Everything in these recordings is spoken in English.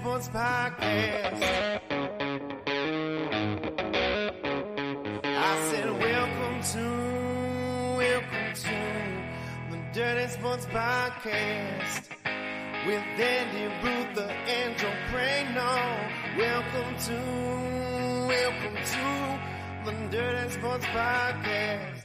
Sports Podcast. I said, Welcome to, welcome to the Dirty Sports Podcast with Ruther and Joe Praino. Welcome to, welcome to the Dirty Sports Podcast.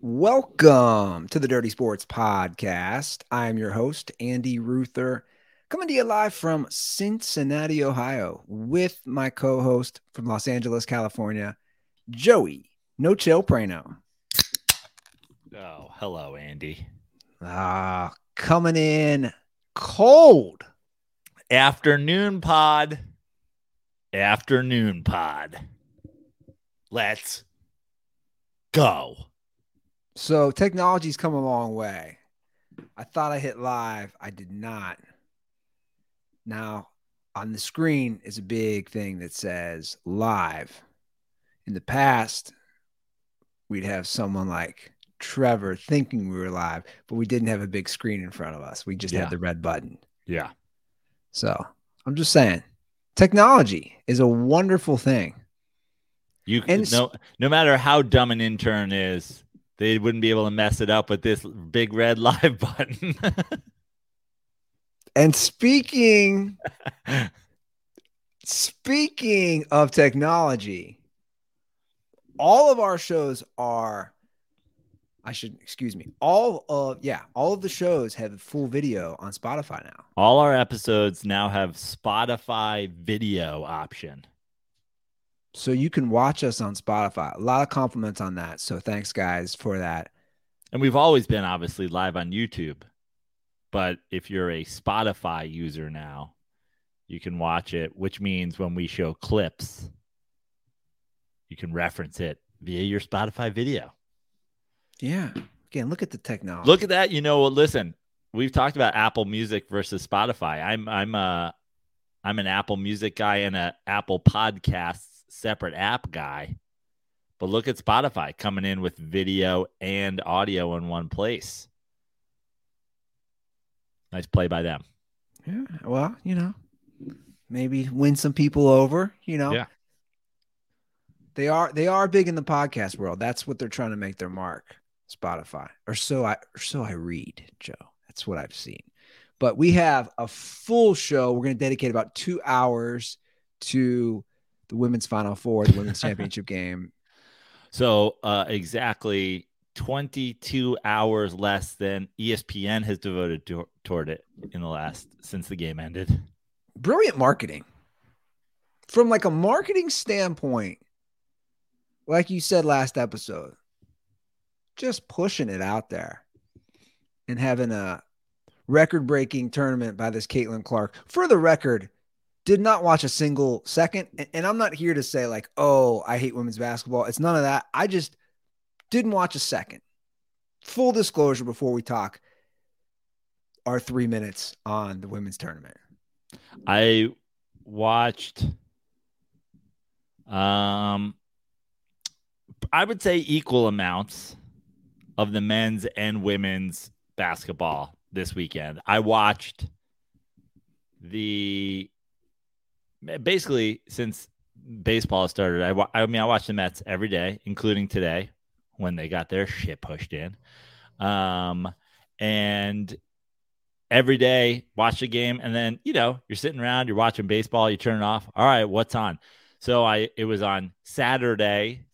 Welcome to the Dirty Sports Podcast. I'm your host, Andy Ruther, coming to you live from Cincinnati, Ohio, with my co host from Los Angeles, California, Joey No Chill Praino. Oh, hello, Andy. Ah, coming in cold. Afternoon pod. Afternoon pod. Let's go. So, technology's come a long way. I thought I hit live, I did not. Now, on the screen is a big thing that says live. In the past, we'd have someone like Trevor thinking we were live, but we didn't have a big screen in front of us. We just Yeah. had the red button. Yeah. So I'm just saying, technology is a wonderful thing. You And can no no matter how dumb an intern is, they wouldn't be able to mess it up with this big red live button. And speaking speaking of technology, all of our shows are I should excuse me. All of yeah, all of the shows have full video on Spotify now. All our episodes now have Spotify video option. So you can watch us on Spotify. A lot of compliments on that. So thanks guys for that. And we've always been obviously live on YouTube. But if you're a Spotify user now, you can watch it, which means when we show clips, you can reference it via your Spotify video. Yeah. Again, look at the technology. Look at that. You know, listen, we've talked about Apple Music versus Spotify. I'm I'm a I'm an Apple Music guy and a Apple Podcasts separate app guy. But look at Spotify coming in with video and audio in one place. Nice play by them. Yeah. Well, you know, maybe win some people over, you know. Yeah. They are they are big in the podcast world. That's what they're trying to make their mark. Spotify. Or so I or so I read, Joe. That's what I've seen. But we have a full show. We're going to dedicate about 2 hours to the women's final four, the women's championship game. So uh, exactly 22 hours less than ESPN has devoted to, toward it in the last since the game ended. brilliant marketing. From like a marketing standpoint like you said last episode just pushing it out there and having a record breaking tournament by this caitlin clark. For the record did not watch a single second and, and i'm not here to say like oh i hate women's basketball. It's none of that. I just didn't watch a second full disclosure before we talk our three minutes on the women's tournament I watched um I would say equal amounts of the men's and women's basketball this weekend. I watched the basically since baseball started. I I mean I watched the Mets every day, including today when they got their shit pushed in. Um and every day watch the game and then you know you're sitting around you're watching baseball you turn it off. All right what's on? So i it was on saturday.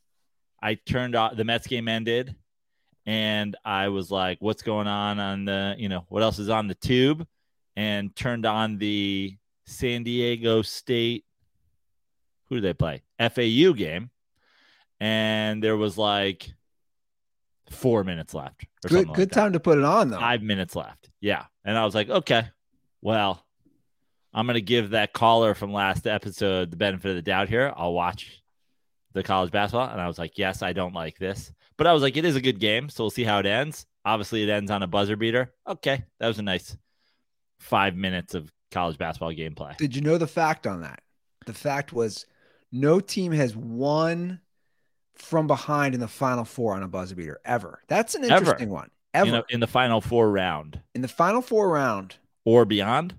I turned off the mets game ended and i was like what's going on on the you know what else is on the tube? And turned on the san diego state who do they play? Fau game. And there was like four minutes left or good something like good that time to put it on though. five minutes left. Yeah. And I was like, okay, well, I'm going to give that caller from last episode the benefit of the doubt here. I'll watch the college basketball. And I was like, yes, I don't like this. But I was like, it is a good game. So we'll see how it ends. Obviously, it ends on a buzzer beater. Okay. That was a nice five minutes of college basketball gameplay. Did you know the fact on that? The fact was no team has won from behind in the final four on a buzzer beater ever. That's an Ever. interesting one. Ever You know, in the final four round in the final four round, or beyond.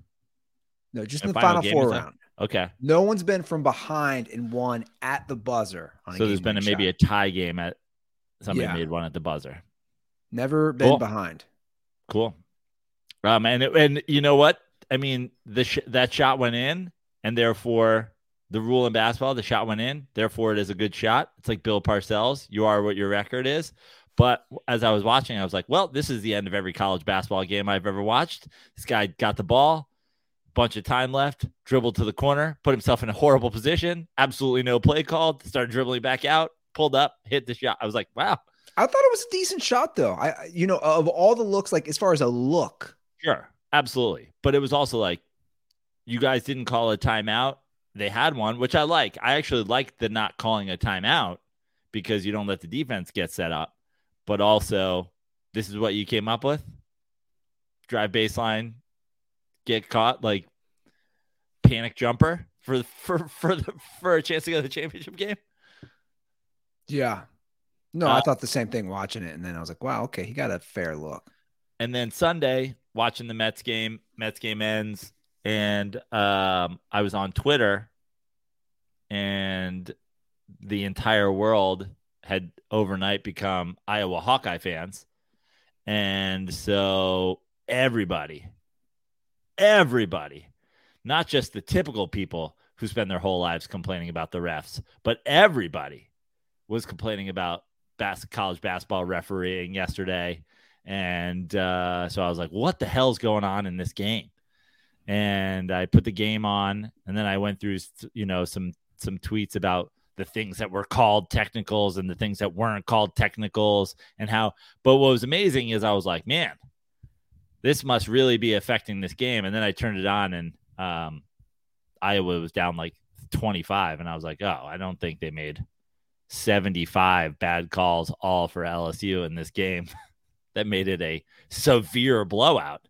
No, just A in the final final, four round. Okay. No one's been from behind and won at the buzzer. On a So there's been a, maybe a tie game at somebody Yeah. made one at the buzzer. never been Cool. behind. Cool. Um, and and you know what? I mean, the sh- that shot went in, and therefore the rule in basketball, the shot went in. Therefore, it is a good shot. It's like Bill Parcells. You are what your record is. But as I was watching, I was like, well, this is the end of every college basketball game I've ever watched. This guy got the ball, bunch of time left, dribbled to the corner, put himself in a horrible position, absolutely no play called, started dribbling back out, pulled up, hit the shot. I was like, wow, I thought it was a decent shot though. I, I- you know, of all the looks, like as far as a look, Sure, absolutely. But it was also like you guys didn't call a timeout. They had one, which I like. I actually like the not calling a timeout because you don't let the defense get set up. But also, this is what you came up with. Drive baseline, get caught, like panic jumper for for for the for a chance to go to the championship game. yeah. No, I Uh, thought the same thing watching it, and then I was like, wow, okay, he got a fair look. And then Sunday, watching the Mets game, Mets game ends, and um, I was on Twitter, and the entire world had overnight become Iowa Hawkeye fans. And so everybody, everybody, not just the typical people who spend their whole lives complaining about the refs, but everybody was complaining about bas- college basketball refereeing yesterday. And uh, so I was like, what the hell's going on in this game? And I put the game on, and then I went through, you know, some some tweets about the things that were called technicals and the things that weren't called technicals, and how. But what was amazing is I was like, man, this must really be affecting this game. And then I turned it on, and um, Iowa was down like 25, and I was like, oh, I don't think they made 75 bad calls all for LSU in this game. that made it a severe blowout.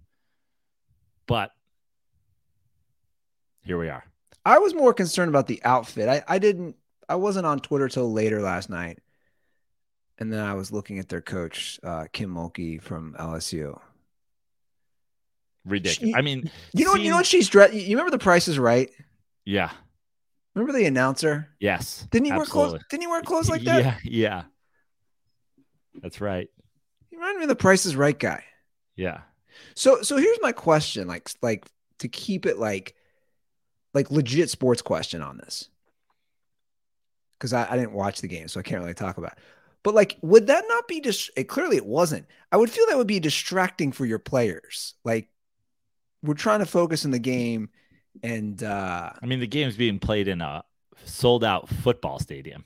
But here we are. I was more concerned about the outfit. I, I didn't I wasn't on Twitter till later last night. And then I was looking at their coach, uh, Kim Mulkey from LSU. Ridiculous. She- I mean, You know, you know what she's dressed. You remember the Price is Right? yeah, Remember the announcer? yes. Didn't he wear clothes? Didn't he wear clothes like that? Yeah, yeah. That's right. He reminded me of the Price is Right guy. Yeah. So so here's my question, like like to keep it like like legit sports question on this. Because I, I didn't watch the game, so I can't really talk about it. But like, would that not be just it clearly it wasn't. I would feel that would be distracting for your players. Like we're trying to focus in the game and uh I mean, the game's being played in a sold out football stadium.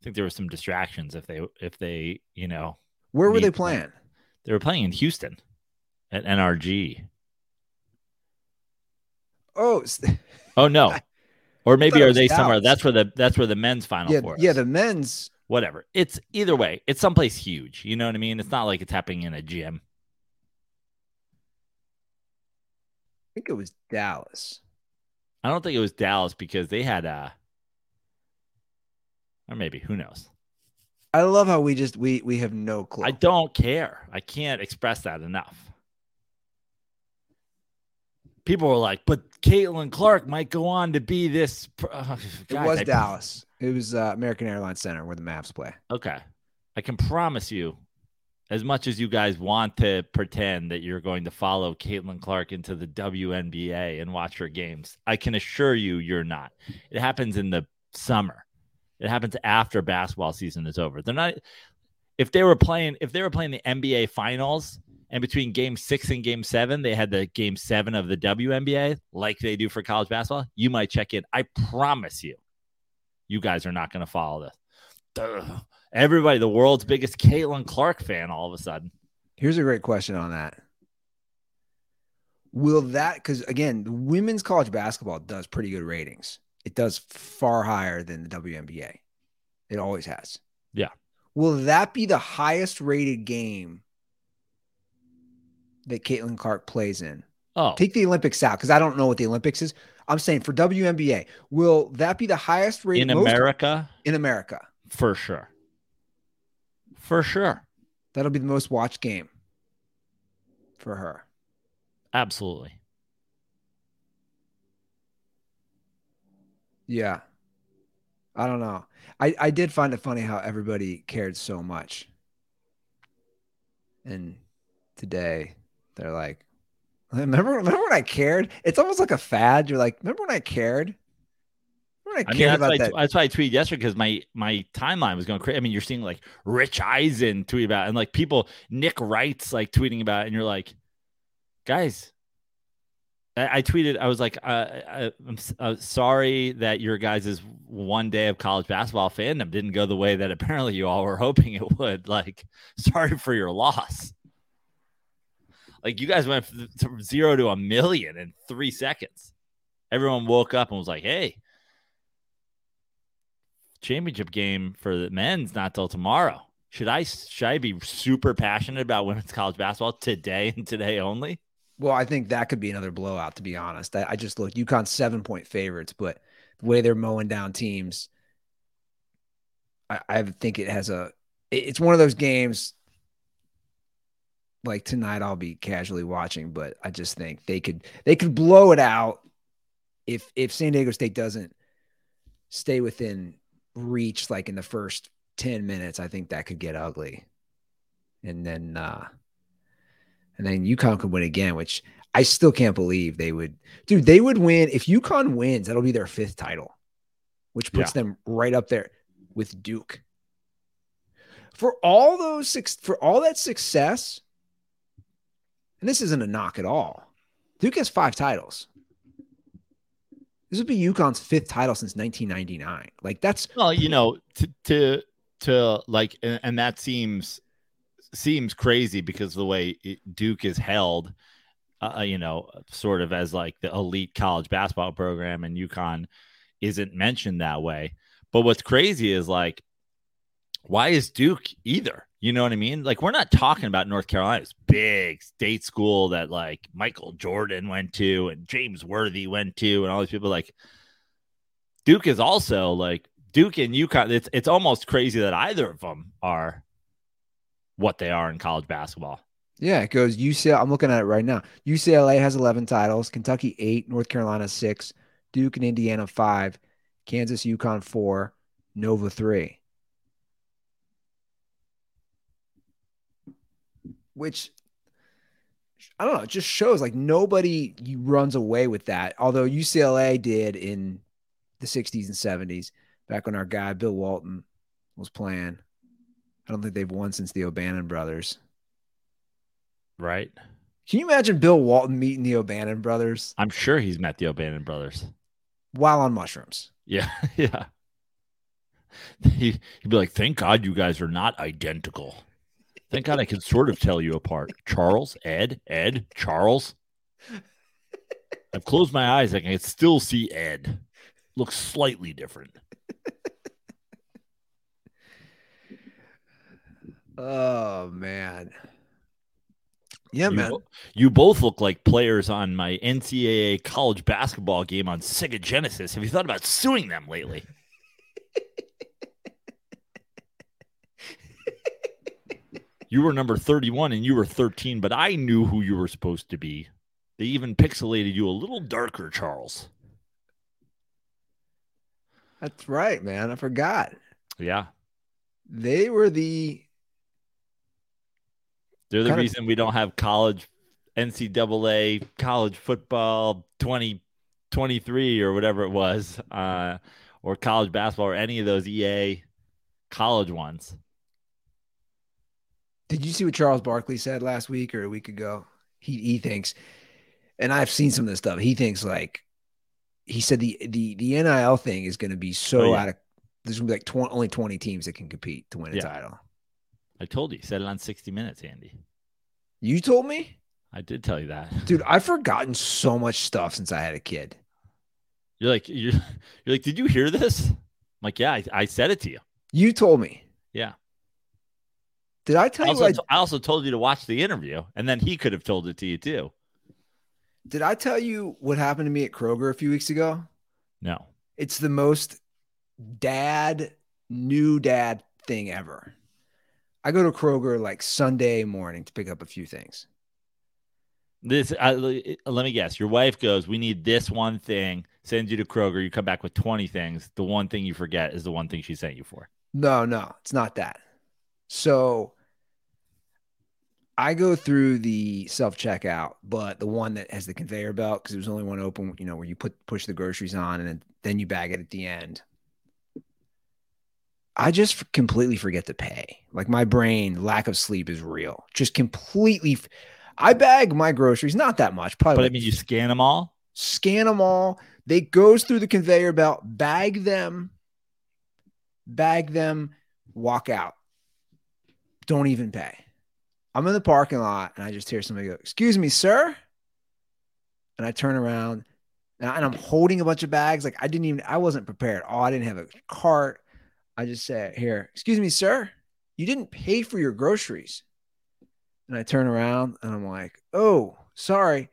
I think there were some distractions if they if they, you know, where were they playing? they were playing in Houston at NRG. Oh, Oh no. Or maybe are they somewhere? That's where the that's where the men's final yeah, four yeah, the men's whatever. It's either way. It's someplace huge. You know what I mean? It's not like it's happening in a gym. I think it was Dallas. I don't think it was Dallas because they had uh or maybe who knows. I love how we just we we have no clue. I don't care. I can't express that enough. People were like, "But Caitlin Clark might go on to be this." uh, it was I- Dallas. It was uh, American Airlines Center where the Mavs play. Okay, I can promise you, as much as you guys want to pretend that you're going to follow Caitlin Clark into the WNBA and watch her games, I can assure you, you're not. It happens in the summer. It happens after basketball season is over. They're not. If they were playing, if they were playing the NBA finals, and between Game Six and Game Seven, they had the Game Seven of the WNBA, like they do for college basketball. You might check in. I promise you, you guys are not going to follow this. Duh. Everybody, the world's biggest Caitlin Clark fan, all of a sudden. Here's a great question on that. Will that because again, the women's college basketball does pretty good ratings. It does far higher than the WNBA. It always has. Yeah. Will that be the highest rated game that Caitlin Clark plays in? Oh, Take the Olympics out because I don't know what the Olympics is. I'm saying for WNBA, will that be the highest rated in America, in America? for sure. For sure. That'll be the most watched game for her. Absolutely. Yeah. I don't know. I, I did find it funny how everybody cared so much. And today they're like, remember, remember when I cared? It's almost like a fad. You're like, remember when I cared? Remember I when mean, cared that's why, about I, that? that's why I tweeted yesterday because my my timeline was going crazy. I mean, you're seeing like Rich Eisen tweet about and like people, Nick Wright's like tweeting about it, and you're like, guys, I, I tweeted, I was like, uh, I, I'm uh, sorry that your guys' one day of college basketball fandom didn't go the way that apparently you all were hoping it would. Like, sorry for your loss. Like, you guys went from zero to a million in three seconds. Everyone woke up and was like, hey, championship game for the men's not till tomorrow. Should I should I be super passionate about women's college basketball today and today only? Well, I think that could be another blowout, to be honest. I, I just looked UConn seven point favorites, but the way they're mowing down teams, I, I think it has a it's one of those games like tonight I'll be casually watching, but I just think they could they could blow it out if if San Diego State doesn't stay within reach like in the first 10 minutes, I think that could get ugly. And then uh and then UConn could win again, which I still can't believe they would. Dude, they would win if UConn wins. That'll be their fifth title, which puts them right up there with Duke. For all those six, for all that success, and this isn't a knock at all. Duke has five titles. This would be UConn's fifth title since 1999. Like that's Well, you know, to to to like, and, and that seems seems crazy because the way it, Duke is held, uh, you know, sort of as like the elite college basketball program, and UConn isn't mentioned that way. But what's crazy is like, why is Duke either? You know what I mean? Like, we're not talking about North Carolina's big state school that like Michael Jordan went to and James Worthy went to, and all these people. Like, Duke is also like Duke and UConn. It's it's almost crazy that either of them are what they are in college basketball. Yeah, it goes UCLA. I'm looking at it right now. UCLA has 11 titles, Kentucky eight, North Carolina six, Duke and Indiana five, Kansas, UConn four, Nova three. Which I don't know, it just shows like nobody runs away with that. Although UCLA did in the 60s and 70s, back when our guy Bill Walton was playing. I don't think they've won since the O'Bannon brothers. Right. Can you imagine Bill Walton meeting the O'Bannon brothers I'm sure he's met the O'Bannon brothers. while on mushrooms? Yeah. Yeah. He, he'd be like, thank God you guys are not identical. Thank God I can sort of tell you apart. Charles, Ed, Ed, Charles. I've closed my eyes. I can still see Ed. Looks slightly different. Oh man. Yeah, you, man. bo- you both look like players on my NCAA college basketball game on Sega Genesis. Have you thought about suing them lately? you were number 31 and you were 13, but I knew who you were supposed to be. They even pixelated you a little darker, Charles. That's right, man. I forgot. Yeah. They were the They're the reason we don't have college NCAA college football 2023 or whatever it was, uh, or college basketball or any of those EA college ones. Did you see what Charles Barkley said last week or a week ago? He he thinks, and I've seen some of this stuff. He thinks like he said the the the NIL thing is going to be so Oh, yeah. out of there's going to be like 20, only 20 teams that can compete to win a Yeah. title. I told you, said it on 60 Minutes, Andy. You told me? I did tell you that. Dude, I've forgotten so much stuff since I had a kid. You're like, you're, you're like, did you hear this? I'm like, yeah, I, I said it to you. You told me. Yeah. Did I I tell you also, what I, I also told you to watch the interview, and then he could have told it to you too. did I tell you what happened to me at Kroger a few weeks ago? No. It's the most dad, new dad thing ever. I go to Kroger like Sunday morning to pick up a few things. This, I, uh, let me guess. Your wife goes, "We need this one thing. sends you to Kroger, you come back with 20 things. The one thing you forget is the one thing she sent you for. No, no, it's not that. So I go through the self checkout, but the one that has the conveyor belt because there's only one open, you know, where you put push the groceries on and then, then you bag it at the end. I just completely forget to pay. Like my brain, lack of sleep is real. Just completely. f- I bag my groceries, not that much, probably. But I like mean, you scan them all. scan them all. They goes through the conveyor belt, bag them, bag them, walk out. Don't even pay. I'm in the parking lot and I just hear somebody go, "Excuse me, sir." And I turn around and I'm holding a bunch of bags. Like I didn't even, I wasn't prepared. Oh, I didn't have a cart. I just said, "Here, excuse me, sir. You didn't pay for your groceries." And I turn around and I'm like, "Oh, sorry."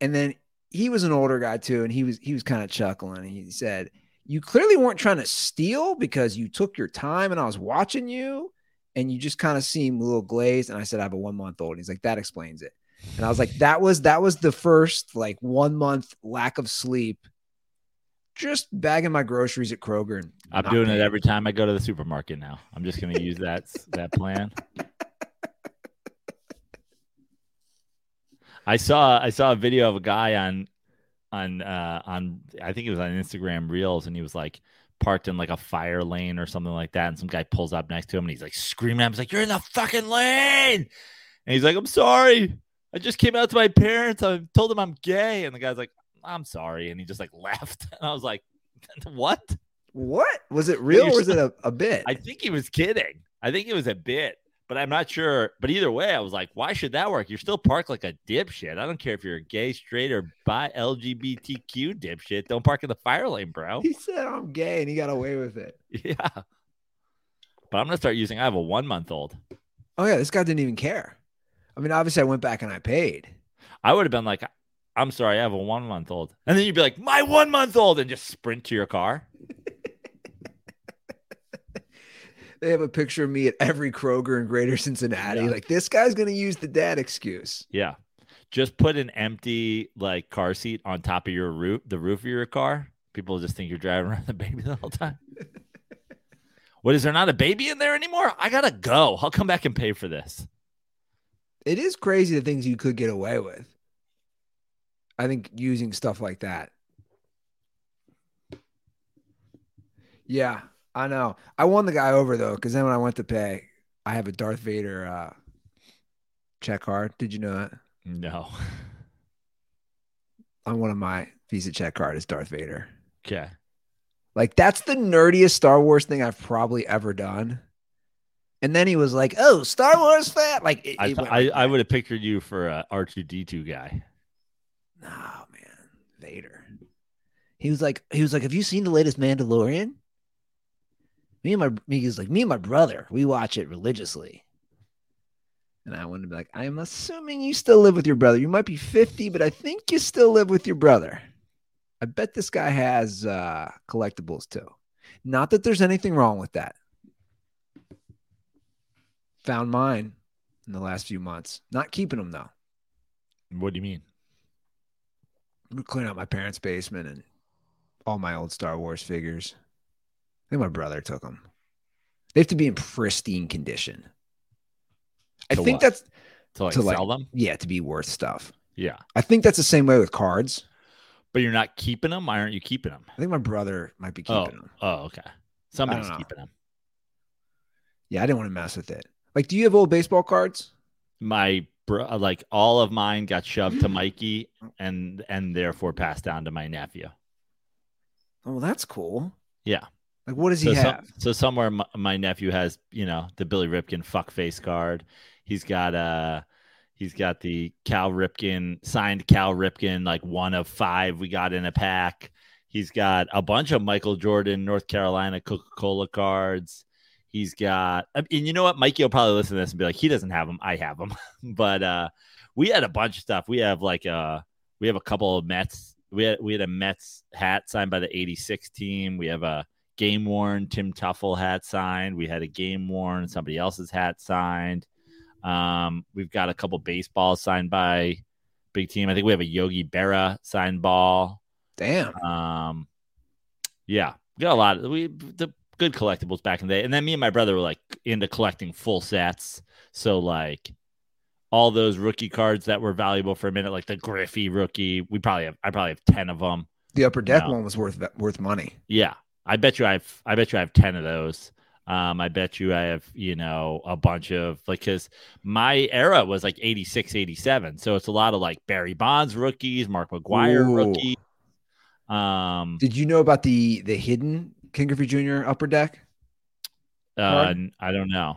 And then he was an older guy too, and he was he was kind of chuckling. and He said, "You clearly weren't trying to steal because you took your time, and I was watching you, and you just kind of seem a little glazed." And I said, "I have a one month old." And He's like, "That explains it." And I was like, "That was that was the first like one month lack of sleep." Just bagging my groceries at Kroger. And I'm doing it every time I go to the supermarket now. I'm just going to use that that plan. I saw I saw a video of a guy on on uh on I think it was on Instagram Reels and he was like parked in like a fire lane or something like that and some guy pulls up next to him and he's like screaming at him. He's like you're in the fucking lane! And he's like I'm sorry. I just came out to my parents. I told them I'm gay. And the guy's like I'm sorry. And he just like left and I was like what? What? Was it real or was it a, a bit? I think he was kidding. I think it was a bit, but I'm not sure. But either way, I was like, why should that work? You're still parked like a dipshit. I don't care if you're a gay, straight, or bi LGBTQ dipshit. Don't park in the fire lane, bro. he said I'm gay, and he got away with it. Yeah. But I'm gonna start using. I have a one month old. Oh yeah, this guy didn't even care. I mean, obviously, I went back and I paid. I would have been like, I'm sorry, I have a one month old, and then you'd be like, my one month old, and just sprint to your car. They have a picture of me at every Kroger in Greater Cincinnati. Yeah. Like this guy's gonna use the dad excuse. Yeah. Just put an empty like car seat on top of your roof, the roof of your car. People just think you're driving around the baby the whole time. what is there not a baby in there anymore? I gotta go. I'll come back and pay for this. It is crazy the things you could get away with. I think using stuff like that. Yeah, I know. I won the guy over though, because then when I went to pay, I have a Darth Vader uh, check card. Did you know that? No. On one of my Visa check card is Darth Vader. Okay. Like that's the nerdiest Star Wars thing I've probably ever done. And then he was like, "Oh, Star Wars fan!" Like it, I it I, I would have pictured you for a R two D two guy. Oh man, Vader. He was like, he was like, "Have you seen the latest Mandalorian?" Me and my he was like, me and my brother, we watch it religiously. And I wanted to be like, I'm assuming you still live with your brother. You might be 50, but I think you still live with your brother. I bet this guy has uh, collectibles too. Not that there's anything wrong with that. Found mine in the last few months. Not keeping them though. What do you mean? I'm cleaning out my parents' basement and all my old Star Wars figures. I think my brother took them. They have to be in pristine condition. I To think what? that's To like To, like- sell them? yeah to be worth stuff. Yeah. I think that's the same way with cards. But you're not keeping them? Why aren't you keeping them? I think my brother might be Oh. keeping them. Oh, okay. Somebody's keeping them. Yeah, I didn't want to mess with it. Like, do you have old baseball cards? My bro, like all of mine got shoved to Mikey and and therefore passed down to my nephew. Oh, that's cool. Yeah. Like, what does so, he some- have? so somewhere my, my nephew has, you know, the Billy Ripken fuck face card. He's got uh he's got the Cal Ripken signed Cal Ripken, like one of five we got in a pack. He's got a bunch of Michael Jordan, North Carolina Coca-Cola cards. He's got, and you know what? Mikey will probably listen to this and be like, he doesn't have them. I have them. but uh we had a bunch of stuff. We have like uh we have a couple of Mets. We had we had a Mets hat signed by the 86 team. We have a game worn Tim Teufel hat signed. We had a game worn somebody else's hat signed. Um, we've got a couple baseballs signed by big team. I think we have a Yogi Berra signed ball. Damn. Um, yeah, we got a lot of we the good collectibles back in the day, and then me and my brother were like into collecting full sets. So like all those rookie cards that were valuable for a minute, like the Griffey rookie, we probably have I probably have ten of them. The upper deck No. one was worth worth money. Yeah, I bet you I've I bet you I have ten of those. Um, I bet you I have you know a bunch of like because my era was like 86, 87. so it's a lot of like Barry Bonds rookies, Mark McGwire Ooh. rookie. Um, Did you know about the the hidden King Griffey Jr. upper deck? uh. I don't know.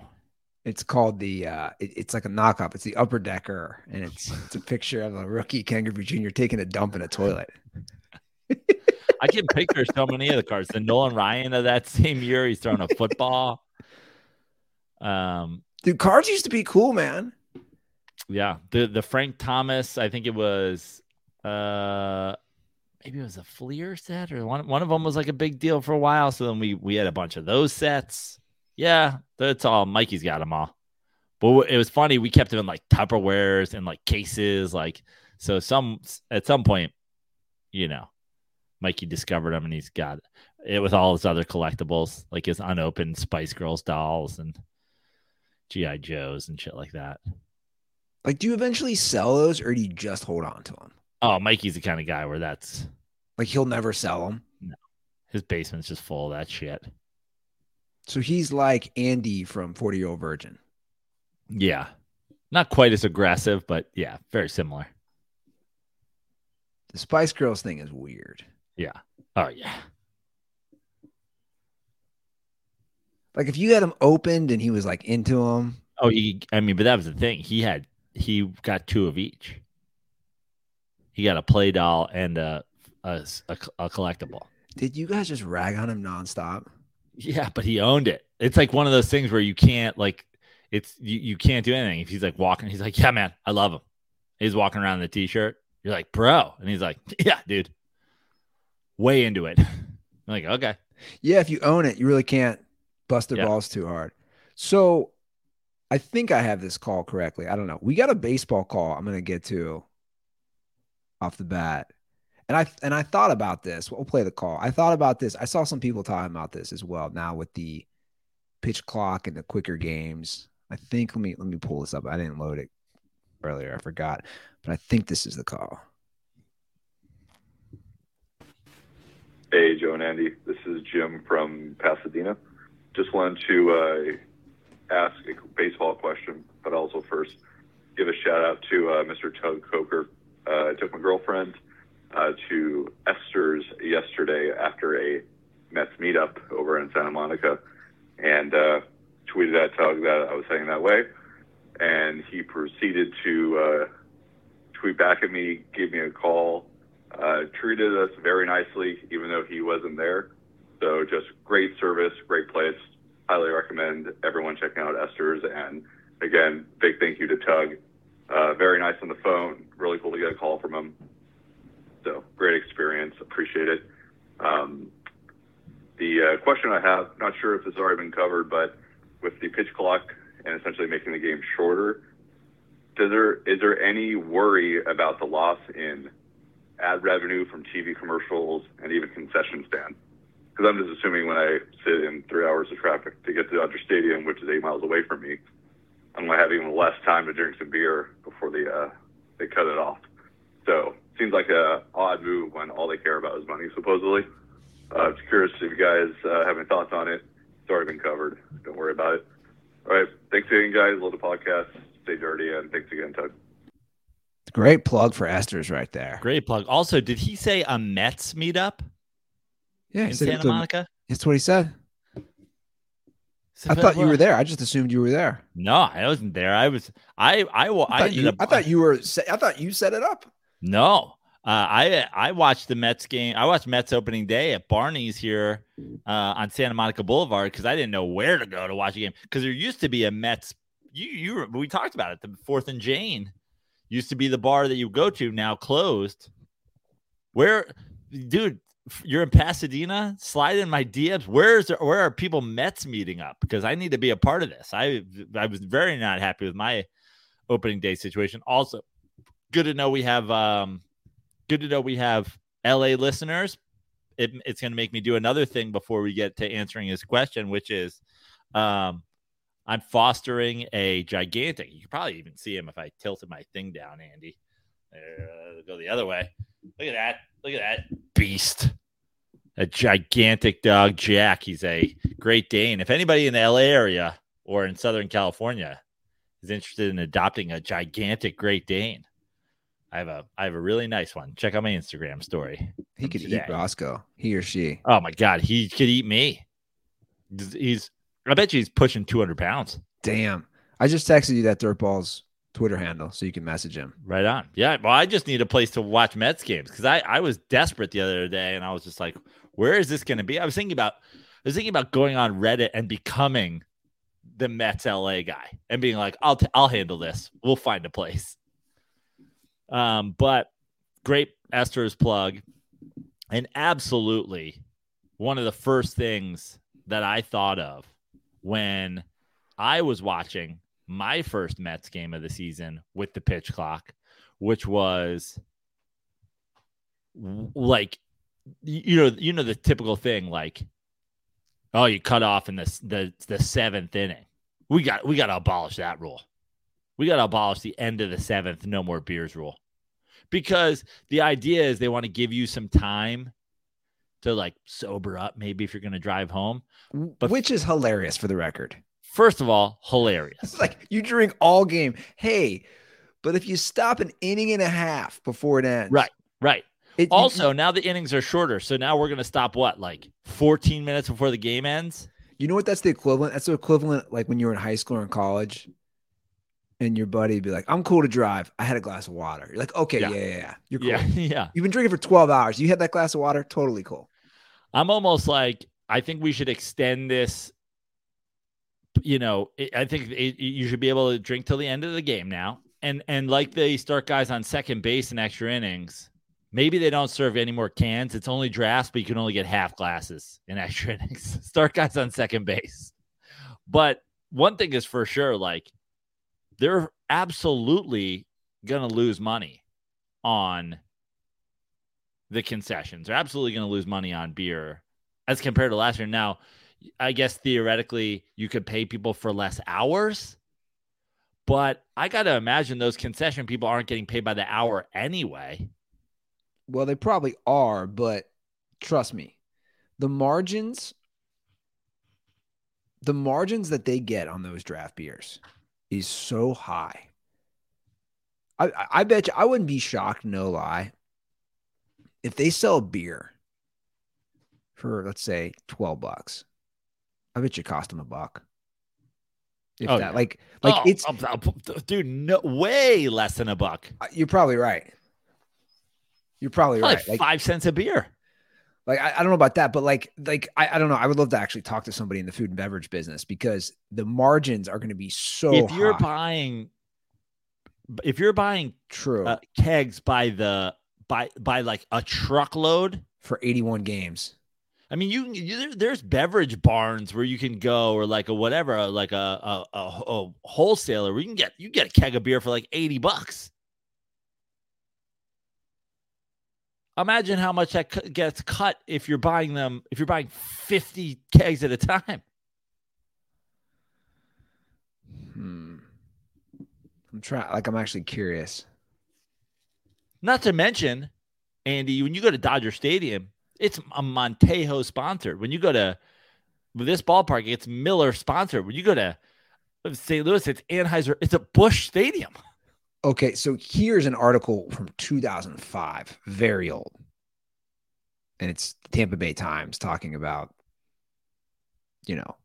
It's called the uh it- it's like a knockoff. It's the upper decker, and it's it's a picture of a rookie Ken Griffey Jr. taking a dump in a toilet. I can picture so many of the cards. The Nolan Ryan of that same year, he's throwing a football. Um, Dude, cards used to be cool, man. yeah, the the Frank Thomas, I think it was, uh, maybe it was a Fleer set or one one of them was like a big deal for a while. So then we we had a bunch of those sets. Yeah, that's all. Mikey's got them all. But it was funny. We kept them in like Tupperwares and like cases, like so. Some at some point, you know, Mikey discovered them and he's got it with all his other collectibles, like his unopened Spice Girls dolls and GI Joes and shit like that. Like, do you eventually sell those, or do you just hold on to them? Oh, Mikey's the kind of guy where that's Like, he'll never sell them. his basement's just full of that shit. So he's like Andy from Forty Year Old Virgin. Yeah. Not quite as aggressive, but yeah, very similar. The Spice Girls thing is weird. Oh yeah. Like, if you had him opened and he was like into him. Oh, he I mean, but that was the thing. He had he got two of each. He got a play doll and a a, a, a collectible. did you guys just rag on him nonstop? Yeah, but he owned it. It's like one of those things where you can't like it's you, you can't do anything. If he's like walking, he's like, Yeah, man, I love him. He's walking around in the t-shirt. You're like, bro. And he's like, Yeah, dude. Way into it. I'm like, okay. Yeah, if you own it, you really can't bust their Yeah. balls too hard. So I think I have this call correctly. I don't know. We got a baseball call I'm gonna get to off the bat. And I and I thought about this. We'll play the call. I thought about this. I saw some people talking about this as well now with the pitch clock and the quicker games. I think let me let me pull this up. I didn't load it earlier. I forgot. But I think this is the call. Hey, Joe and Andy. This is Jim from Pasadena. Just wanted to uh, ask a baseball question, but also first give a shout out to uh, Mr. Tug Coker. Uh, I took my girlfriend uh, to Esther's yesterday after a Mets meetup over in Santa Monica and uh, tweeted at Tug that I was heading that way. And he proceeded to uh, tweet back at me, gave me a call, uh, treated us very nicely, even though he wasn't there. So just great service, great place. Highly recommend everyone checking out Esther's. And again, big thank you to Tug. Uh, very nice on the phone. Really cool to get a call from him. So great experience. Appreciate it. Um, the uh, question I have, not sure if this has already been covered, but with the pitch clock and essentially making the game shorter, does there is there any worry about the loss in ad revenue from TV commercials and even concession stand? Because I'm just assuming when I sit in three hours of traffic to get to Dodger Stadium, which is eight miles away from me, I'm gonna have even less time to drink some beer before they uh, they cut it off. So seems like a odd move when all they care about is money, supposedly. Uh, just curious if you guys uh, have any thoughts on it. It's already been covered. Don't worry about it. All right. Thanks again, guys. Love the podcast. Stay dirty, and thanks again, Tug. Great plug for Esther's right there. Great plug. Also, did he say a Mets meetup Yeah, in Santa Monica? That's what he said. So, I thought you were there. I just assumed you were there. No, I wasn't there. I was. I. I. I I, thought you. up- I thought you were. I thought you set it up. No. Uh, I I watched the Mets game. I watched Mets opening day at Barney's here uh, on Santa Monica Boulevard because I didn't know where to go to watch a game. Because there used to be a Mets. You you we talked about it. The Fourth and Jane used to be the bar that you go to. Now closed. Where, dude? You're in Pasadena. Slide in my DMs. Where's where are people Mets meeting up? Because I need to be a part of this. I I was very not happy with my opening day situation. Also, good to know we have um good to know we have LA listeners, it, it's going to make me do another thing before we get to answering his question, which is um, I'm fostering a gigantic. You can probably even see him if I tilted my thing down, Andy. Uh, go the other way. Look at that. Look at that beast. A gigantic dog, Jack. He's a Great Dane. If anybody in the LA area or in Southern California is interested in adopting a gigantic Great Dane, I have a I have a really nice one. Check out my Instagram story. He could today. eat Roscoe, he or she. Oh my god, he could eat me. He's- He's I bet you he's pushing 200 pounds. Damn. I just texted you that Dirtball's Twitter handle so you can message him. Right on. Yeah. Well, I just need a place to watch Mets games because I, I was desperate the other day and I was just like, where is this going to be? I was thinking about I was thinking about going on Reddit and becoming the Mets LA guy and being like, I'll t- I'll handle this. We'll find a place. Um, but great Esther's plug, and absolutely one of the first things that I thought of when I was watching my first Mets game of the season with the pitch clock, which was like you know you know the typical thing like oh you cut off in the the the seventh inning. We got we got to abolish that rule. We got to abolish the end of the seventh no more beers rule because the idea is they want to give you some time to like sober up maybe if you're going to drive home. But- Which is hilarious for the record. First of all, hilarious. It's like you drink all game. Hey, but if you stop an inning and a half before it ends, Right. Right. it- you- Also, now the innings are shorter. So now we're going to stop what, like 14 minutes before the game ends? you know what? That's the equivalent. That's the equivalent, like when you were in high school or in college, and your buddy would be like, "I'm cool to drive. I had a glass of water." You're like, "Okay, Yeah. yeah, yeah, yeah. You're cool. Yeah. Yeah. You've been drinking for 12 hours. You had that glass of water. Totally cool." I'm almost like, I think we should extend this. You know, it- I think it, you should be able to drink till the end of the game now. And, and like they start guys on second base in extra innings, maybe they don't serve any more cans. It's only drafts, but you can only get half glasses in extra innings. start guys on second base. But one thing is for sure, like they're absolutely to lose money on the concessions. They're absolutely going to lose money on beer as compared to last year. Now, I guess theoretically you could pay people for less hours, but I got to imagine those concession people aren't getting paid by the hour anyway. Well, they probably are, but trust me, the margins, the margins that they get on those draft beers is so high. I, I- I bet you I wouldn't be shocked, no lie, if they sell beer for let's say 12 bucks. I bet you cost them a buck. If Oh, that, yeah. like, like Oh, it's, oh, oh, dude, no way less than a buck. you're probably right. You're probably Probably right. Like, five cents a beer. Like I, I don't know about that, but like like I, I don't know. I would love to actually talk to somebody in the food and beverage business because the margins are going to be so. if you're high. buying, if you're buying true uh, kegs by the by by like a truckload, for 81 games, I mean, you, you there's beverage barns where you can go, or like a whatever, uh, like a a, a, a wholesaler where you can get you get a keg of beer for like eighty bucks. Imagine how much that gets cut if you're buying them if you're buying fifty kegs at a time. hmm. I'm trying. Like I'm actually curious. Not to mention, Andy, when you go to Dodger Stadium, it's a Montejo sponsored. When you go to this ballpark, it's Miller sponsored. When you go to St. Louis, it's Anheuser. It's a Busch Stadium. Okay, so here's an article from 2005, very old, and it's Tampa Bay Times talking about, you know,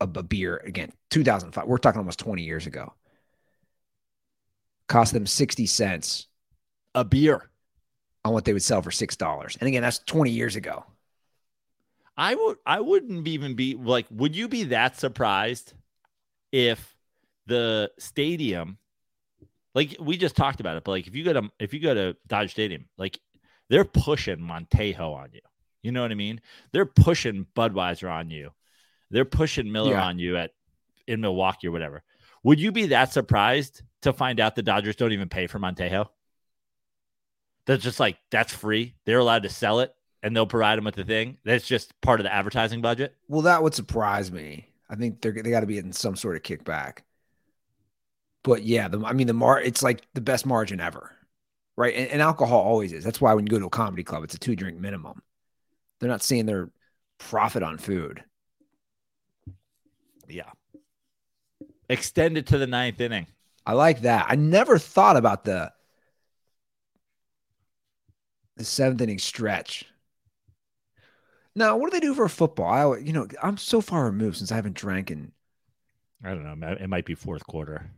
a, a beer again. 2005. We're talking almost 20 years ago. Cost them 60 cents A beer. on what they would sell for six dollars. And again, that's 20 years ago. I would. I wouldn't even be like. Would you be that surprised if the stadium, like we just talked about it, but like if you go to if you go to Dodger Stadium, like they're pushing Montejo on you. You know what I mean? They're pushing Budweiser on you. They're pushing Miller Yeah. on you at in Milwaukee or whatever. Would you be that surprised to find out the Dodgers don't even pay for Montejo? That's just like that's free. They're allowed to sell it and they'll provide them with the thing. That's just part of the advertising budget. Well, that would surprise me. I think they're they got to be in some sort of kickback. But yeah, the, I mean the mar it's like the best margin ever, right? And, and alcohol always is. That's why when you go to a comedy club, it's a two drink minimum. They're not seeing their profit on food. Yeah. Extend it to the ninth inning. I like that. I never thought about the the seventh inning stretch. Now, what do they do for football? I, you know, I'm so far removed since I haven't drank in. I don't know. It might be fourth quarter.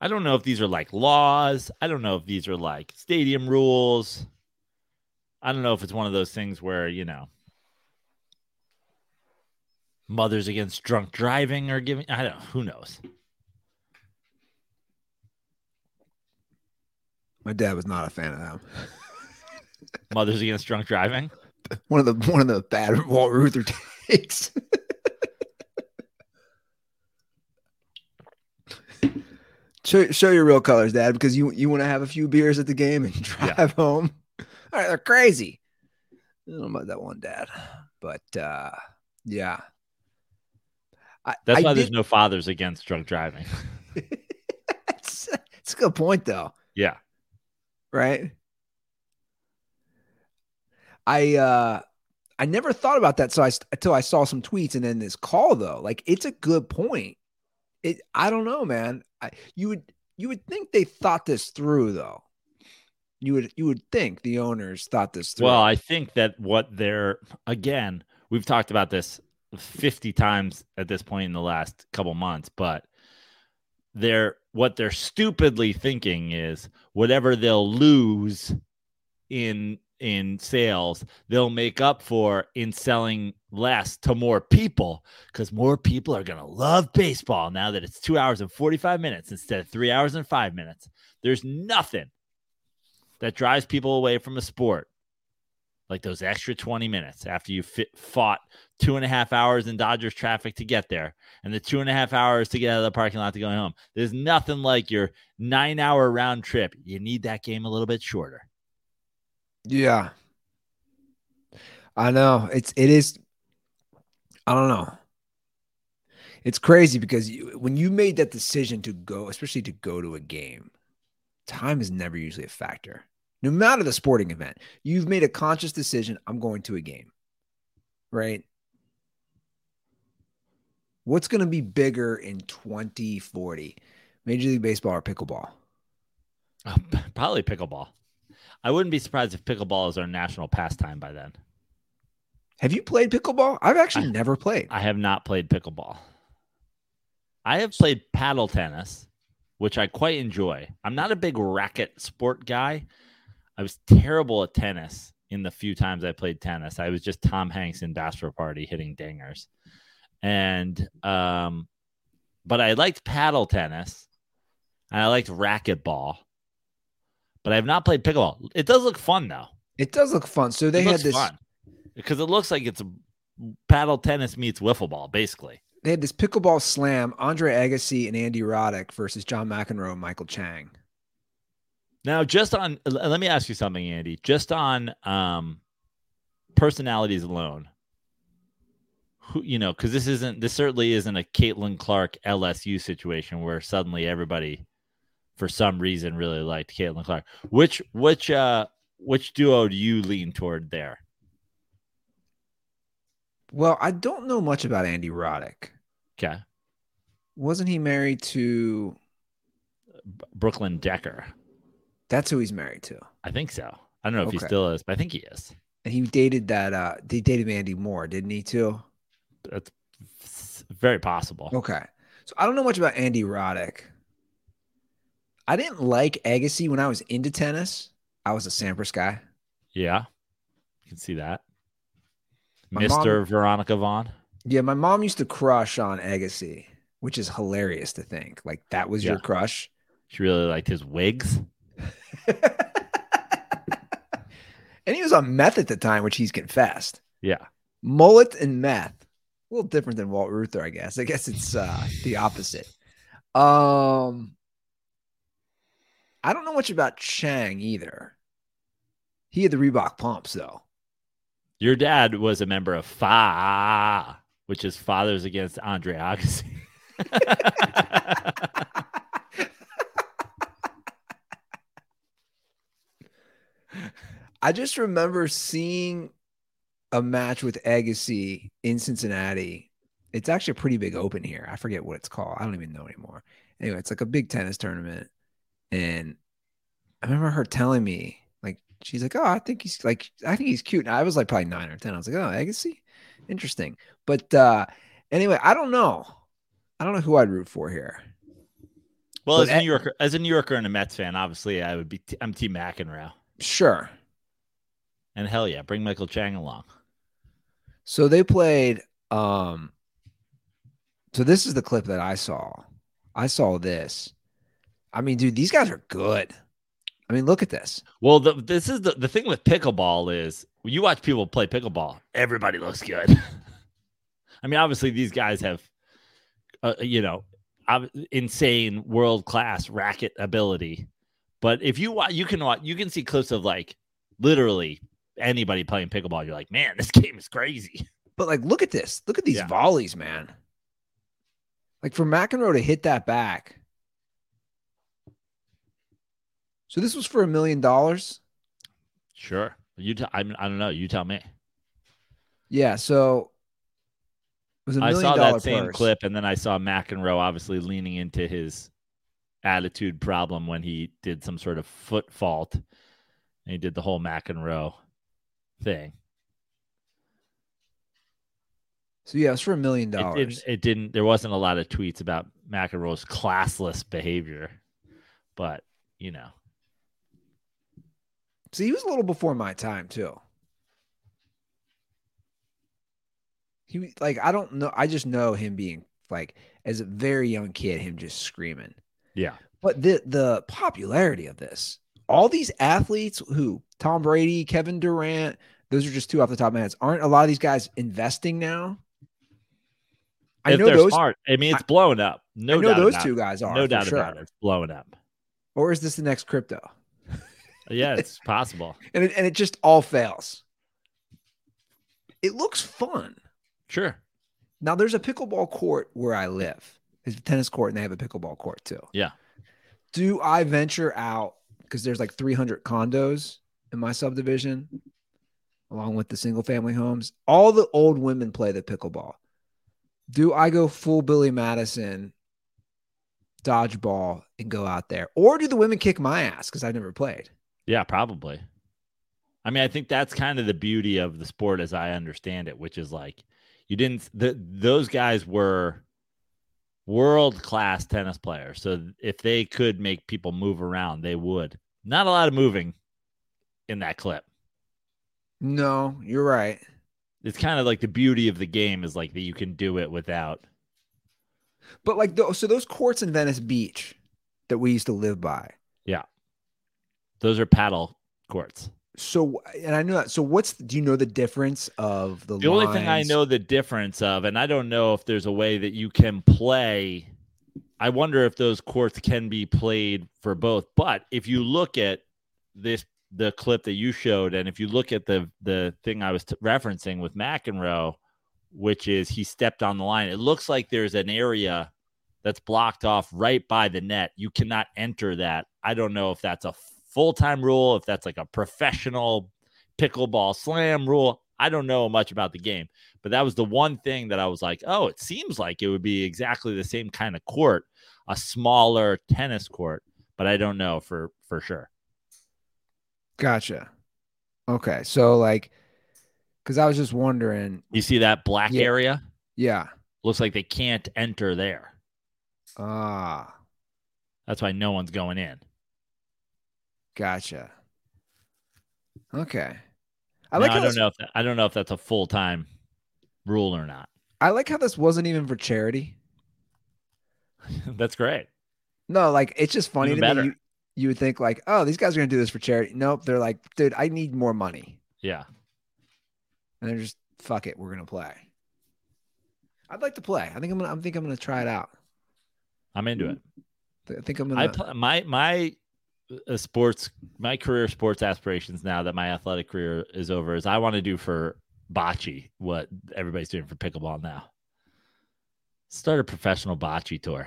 I don't know if these are like laws. I don't know if these are like stadium rules. I don't know if it's one of those things where, you know, mothers against drunk driving are giving, I don't who knows. My dad was not a fan of them. mothers against drunk driving. One of the one of the bad Walt Ruther takes. show, show your real colors, Dad, because you you want to have a few beers at the game and drive Yeah. home. All right, they're crazy. I don't know about that one, Dad, but uh yeah. I, That's I why there's no fathers against drunk driving. it's, it's a good point, though. Yeah. Right? I uh I never thought about that so I until I saw some tweets and then this call though. Like it's a good point. It I don't know, man. I, you would you would think they thought this through though. You would you would think the owners thought this through. Well, I think that what they're again, we've talked about this 50 times at this point in the last couple months, but they're what they're stupidly thinking is whatever they'll lose in in sales, they'll make up for in selling less to more people because more people are gonna love baseball now that it's two hours and 45 minutes instead of three hours and five minutes. There's nothing that drives people away from a sport like those extra 20 minutes after you fit, fought two and a half hours in Dodgers traffic to get there and the two and a half hours to get out of the parking lot to go home. There's nothing like your nine hour round trip. You need that game a little bit shorter. yeah. I know. It's it is I don't know. It's crazy because you, when you made that decision to go, especially to go to a game, time is never usually a factor. No matter the sporting event, you've made a conscious decision. I'm going to a game, right? What's going to be bigger in 2040? Major League Baseball or pickleball? Oh, Probably pickleball. I wouldn't be surprised if pickleball is our national pastime by then. Have you played pickleball? I've actually I- never played. I have not played pickleball. I have played paddle tennis, which I quite enjoy. I'm not a big racket sport guy. I was terrible at tennis in the few times I played tennis. I was just Tom Hanks in Bachelor Party hitting dingers. And um but I liked paddle tennis and I liked racquetball. But I have not played pickleball. It does look fun though. It does look fun. So they had this fun because it looks like it's paddle tennis meets wiffle ball, basically. they had this pickleball slam, Andre Agassi and Andy Roddick versus John McEnroe and Michael Chang. Now, just on, let me ask you something, Andy. Just on um, personalities alone, who you know, because this isn't, this certainly isn't a Caitlin Clark LSU situation where suddenly everybody, for some reason, really liked Caitlin Clark. Which, which, uh, which duo do you lean toward there? Well, I don't know much about Andy Roddick. Okay, Wasn't he married to? Brooklyn Decker. That's who he's married to, I think so. I don't know if he still is, but I think he is. and he dated that. uh They dated Mandy Moore, didn't he too? That's very possible. Okay, so I don't know much about Andy Roddick. I didn't like Agassi when I was into tennis. I was a Sampras guy. Yeah, you can see that. My Mr. Veronica Vaughn. Yeah, my mom used to crush on Agassi, which is hilarious to think. Like that was your crush. She really liked his wigs. and he was on meth at the time, which he's confessed. Yeah. Mullet and meth. A little different than Walt Ruther, I guess. I guess it's uh the opposite. Um I don't know much about Chang either. He had the Reebok pumps though. Your dad was a member of FA, which is Fathers Against Andre Agassi. I just remember seeing a match with Agassi in Cincinnati. It's actually a pretty big open here. I forget what it's called. I don't even know anymore. Anyway, it's like a big tennis tournament. And I remember her telling me, like, she's like, Oh, I think he's like, I think he's cute. And I was like probably nine or 10. I was like, Oh, Agassi? Interesting. But uh anyway, I don't know. I don't know who I'd root for here. well, But as a New Yorker, as a New Yorker and a Mets fan, obviously I would be. T- I'm Team McEnroe, Sure. And hell yeah, bring Michael Chang along. So they played um so this is the clip that I saw. I saw this. I mean, dude, these guys are good. I mean, look at this. Well, the, this is the the thing with pickleball is when you watch people play pickleball, everybody looks good. I mean, obviously these guys have, uh, you know, insane world class racket ability, but if you watch, you can watch, you can see clips of like literally anybody playing pickleball. You're like, man, this game is crazy. But like, look at this. Look at these Yeah. volleys, man. Like for McEnroe to hit that back. So this was for a million dollars. Sure, you. T- I, mean, I don't know. You tell me. Yeah. So it was a I saw that same purse. clip, and then I saw McEnroe obviously leaning into his attitude problem when he did some sort of foot fault, and he did the whole McEnroe thing. So yeah, it was for a million dollars. It didn't. There wasn't a lot of tweets about McEnroe's classless behavior, but you know, See, he was a little before my time too. He like I don't know. I just know him being like as a very young kid, him just screaming. yeah, But the the popularity of this, all these athletes who Tom Brady, Kevin Durant, those are just two off the top of my head. Aren't a lot of these guys investing now? I if know those. smart, I mean, it's blowing up. No I know doubt those two it. guys are No doubt sure. about it. It's blowing up. Or is this the next crypto? Yeah, it's possible. And it, and it just all fails. It looks fun. Sure. Now there's a pickleball court where I live. It's a tennis court and they have a pickleball court too. Yeah. Do I venture out because there's like 300 condos in my subdivision, along with the single family homes? All the old women play the pickleball. Do I go full Billy Madison, dodgeball, and go out there, or do the women kick my ass because I've never played? Yeah, probably. I mean, I think that's kind of the beauty of the sport as I understand it, which is like you didn't the, those guys were world class tennis players. So if they could make people move around, they would. Not a lot of moving in that clip. No, you're right. It's kind of like the beauty of the game is like that you can do it without But like, tho- so those courts in Venice Beach that we used to live by. Yeah. Those are paddle courts. So, and I know that. So, what's do you know the difference of the? The only thing I know the difference of, and I don't know if there's a way that you can play. I wonder if those courts can be played for both. But if you look at this, the clip that you showed, and if you look at the the thing I was t- referencing with McEnroe, which is he stepped on the line, it looks like there's an area that's blocked off right by the net. You cannot enter that. I don't know if that's a full time rule, if that's like a professional pickleball slam rule. I don't know much about the game, but that was the one thing that I was like, oh, it seems like it would be exactly the same kind of court, a smaller tennis court, but I don't know for for sure. Gotcha. Okay, so like, because I was just wondering. You see that black Yeah. area? Yeah. Looks like they can't enter there. Ah, That's why no one's going in. gotcha. Okay. I I, like. I don't know if that, I don't know if that's a full time rule or not. I like how this wasn't even for charity. that's great. No, like it's just funny Even to better. me. You, you would think like, oh, these guys are gonna do this for charity. Nope, they're like, dude, I need more money, Yeah. and they're just fuck it, we're gonna play. I'd like to play. I think I'm gonna. I think I'm gonna try it out. I'm into it. I think I'm gonna. I pl- my my a sports my career sports aspirations now that my athletic career is over is I want to do for bocce what everybody's doing for pickleball now. Start a professional bocce tour.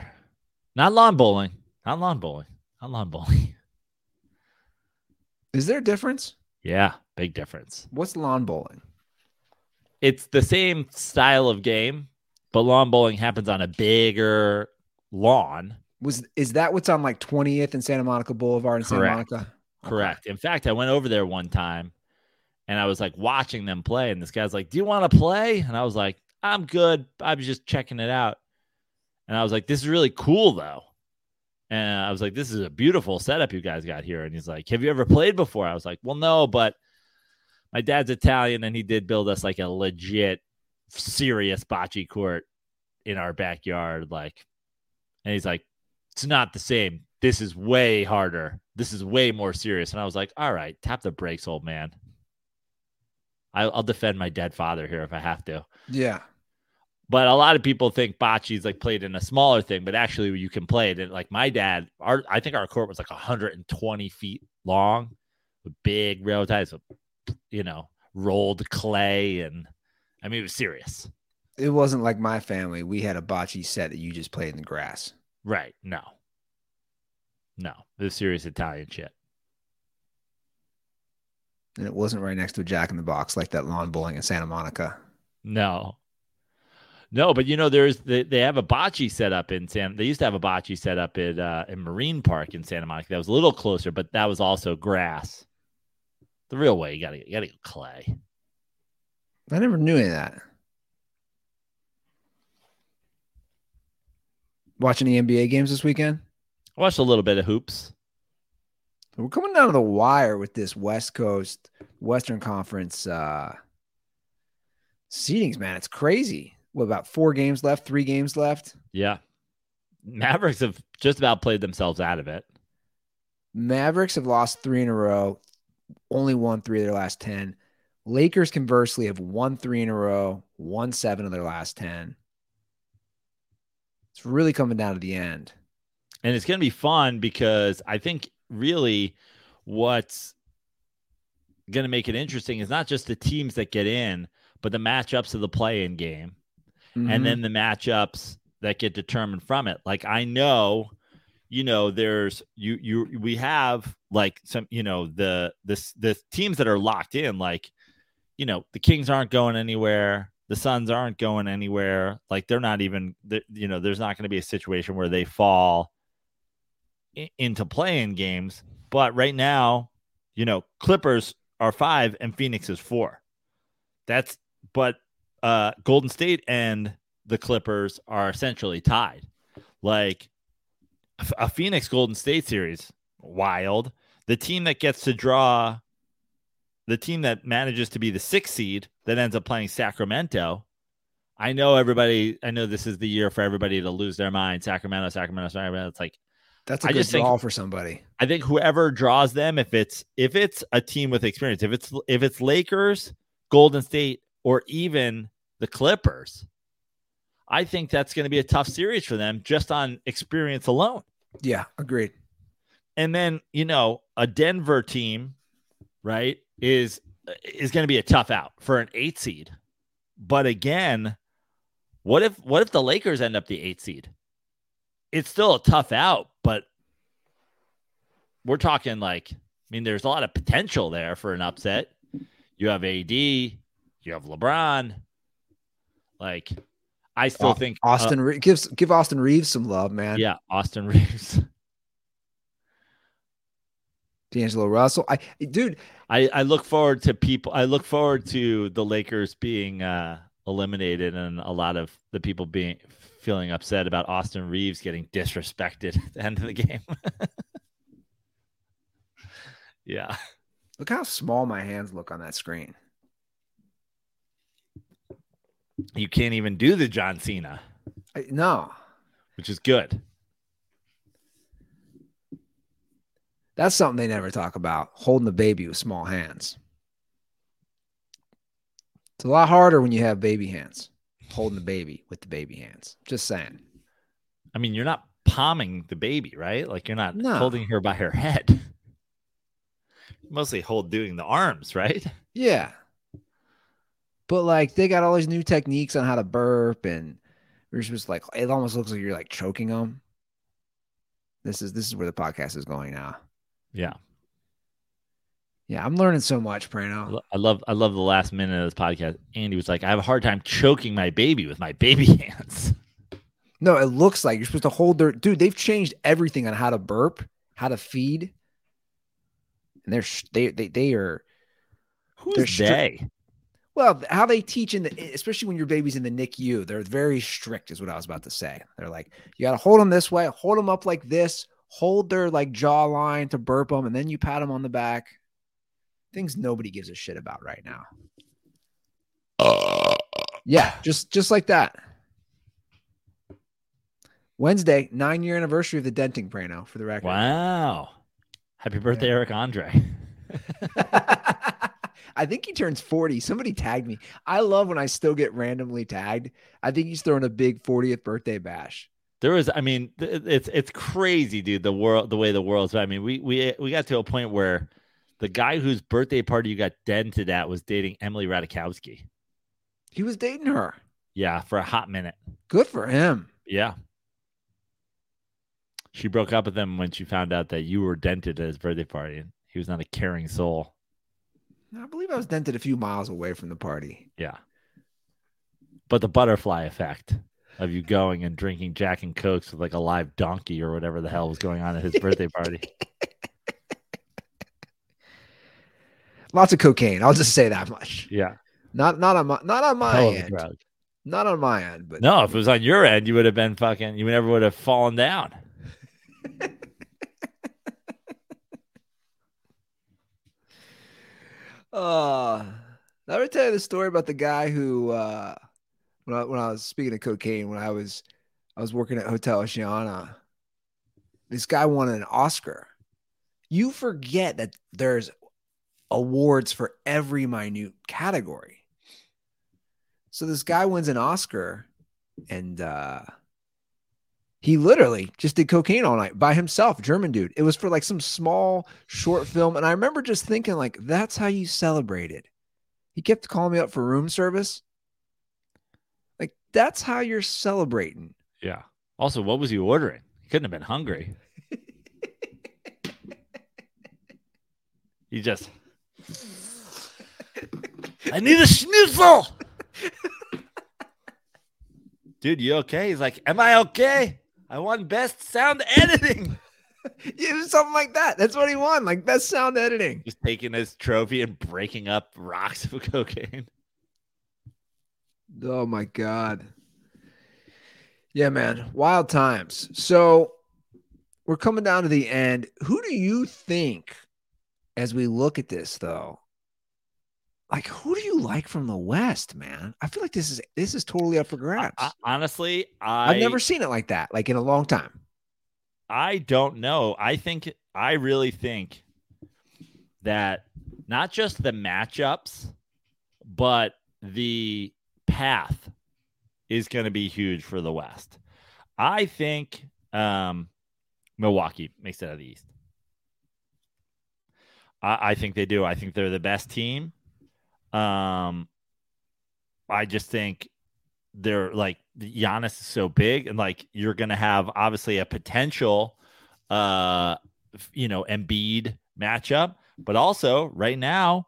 Not lawn bowling. Not lawn bowling. Lawn bowling. Is there a difference? Yeah, big difference. What's lawn bowling? It's the same style of game, but lawn bowling happens on a bigger lawn. Was is that what's on like 20th and Santa Monica Boulevard in Santa Correct. Monica? Correct. In fact, I went over there one time and I was like watching them play, and this guy's like, Do you want to play? And I was like, I'm good. I was just checking it out. And I was like, This is really cool though. And I was like, This is a beautiful setup you guys got here. And he's like, Have you ever played before? I was like, Well, no, but my dad's Italian and he did build us like a legit serious bocce court in our backyard. Like, and he's like, It's not the same. This is way harder. This is way more serious. And I was like, All right, tap the brakes, old man. I'll defend my dead father here if I have to. Yeah. But a lot of people think bocce is like played in a smaller thing, but actually you can play it. And like my dad, our I think our court was like 120 feet long with big rail ties, with, you know, rolled clay, and I mean it was serious. It wasn't like my family. We had a bocce set that you just played in the grass. Right? No, no, it was serious Italian shit. And it wasn't right next to a jack in the box like that lawn bowling in Santa Monica. No. No, but you know, there's they, they have a bocce set up in San. They used to have a bocce set up in uh, in Marine Park in Santa Monica. That was a little closer, but that was also grass. The real way, you gotta you gotta go clay. I never knew any of that. Watching the NBA games this weekend? I watched a little bit of hoops. We're coming down to the wire with this West Coast Western Conference uh seedings, man. It's crazy. What about four games left, three games left? Yeah, Mavericks have just about played themselves out of it. Mavericks have lost three in a row, only won three of their last 10. Lakers, conversely, have won three in a row, won seven of their last 10. It's really coming down to the end. and it's going to be fun because I think really what's going to make it interesting is not just the teams that get in, but the matchups of the play-in game, Mhm. and then the matchups that get determined from it. Like I know, you know, there's you you we have like some you know the this the teams that are locked in, like you know the Kings aren't going anywhere. The Suns aren't going anywhere. Like they're not even, you know, there's not going to be a situation where they fall into play-in games. But right now, you know, Clippers are five and Phoenix is four. That's but uh Golden State and the Clippers are essentially tied. Like a, Phoenix Golden State series, wild. The team that gets to draw the team that manages to be the sixth seed that ends up playing Sacramento. I know everybody. I know this is the year for everybody to lose their mind. Sacramento, Sacramento, Sacramento. It's like That's a I good just think- draw for somebody. I think whoever draws them, if it's if it's a team with experience, if it's if it's Lakers, Golden State, or even the Clippers, I think that's going to be a tough series for them just on experience alone. Yeah, agreed. And then you know a Denver team, right, is is going to be a tough out for an eight seed. But again, what if what if the Lakers end up the eight seed? It's still a tough out, but we're talking like I mean, there's a lot of potential there for an upset. You have AD, you have LeBron. Like, I still think uh, Austin Re- gives give Austin Reaves some love, man. yeah, Austin Reaves. D'Angelo Russell. I dude, I, I look forward to people. I look forward to the Lakers being uh, eliminated and a lot of the people being feeling upset about Austin Reaves getting disrespected at the end of the game. yeah, look how small my hands look on that screen. You can't even do the John Cena, I, no, which is good. that's something they never talk about. Holding the baby with small hands. It's a lot harder when you have baby hands. Holding the baby with the baby hands. Just saying. I mean, you're not palming the baby, right? Like you're not No. holding her by her head. Mostly hold doing the arms, right? Yeah. But like they got all these new techniques on how to burp and you're supposed like it almost looks like you're like choking them. This is this is where the podcast is going now. Yeah. Yeah, I'm learning so much, Praino. I love I love the last minute of this podcast. Andy was like, I have a hard time choking my baby with my baby hands. No, it looks like you're supposed to hold their dude. They've changed everything on how to burp, how to feed, and they're they they they are They're Who's stri- they? Well how they teach in the especially when your baby's in the NICU. They're very strict, is what I was about to say. They're like you got to hold them this way, hold them up like this, hold their like jaw line to burp them, and then you pat them on the back. Things nobody gives a shit about right now. Yeah, just just like that. Wednesday, nine year anniversary of the denting Praino for the record. Wow. Happy birthday, Eric Andre. I think he turns 40. Somebody tagged me. I love when I still get randomly tagged. I think he's throwing a big 40th birthday bash. There was, I mean, it's it's crazy, dude. The world, the way the world's. I mean, we we we got to a point where the guy whose birthday party you got dented at was dating Emily Ratajkowski. He was dating her. Yeah, for a hot minute. Good for him. Yeah. She broke up with him when she found out that you were dented at his birthday party, and he was not a caring soul. I believe I was dented a few miles away from the party. Yeah. But the butterfly effect of you going and drinking Jack and Cokes with like a live donkey or whatever the hell was going on at his birthday party. Lots of cocaine. I'll just say that much. Yeah. Not not on my not on my Hell end. Not on my end, but No, if it was on your end, you would have been fucking, you never would have fallen down. Uh, let me tell you the story about the guy who, uh, when I, when I was speaking of cocaine, when I was, I was working at Hotel Oceana, this guy won an Oscar. You forget that there's awards for every minute category. So this guy wins an Oscar and, uh, he literally just did cocaine all night by himself, German dude. It was for like some small short film. And I remember just thinking, like, that's how you celebrated. He kept calling me up for room service. Like, that's how you're celebrating. Yeah. Also, what was he ordering? He couldn't have been hungry. he just, I need a schnitzel. Dude, you okay? He's like, Am I okay? I won best sound editing. It was something like that. That's what he won, like best sound editing. Just taking his trophy and breaking up rocks of cocaine. Oh my god. Yeah, man. Wild times. So we're coming down to the end. Who do you think, as we look at this, though? Like, who do you like from the West, man? I feel like this is this is totally up for grabs. I- honestly, I, I've never seen it like that, like in a long time. I don't know. I think I really think that not just the matchups, but the path is going to be huge for the West. I think um, Milwaukee makes it out of the East. I, I think they do. I think they're the best team. Um, I just think they're like Giannis is so big, and like you're gonna have obviously a potential, uh, you know, Embiid matchup, but also right now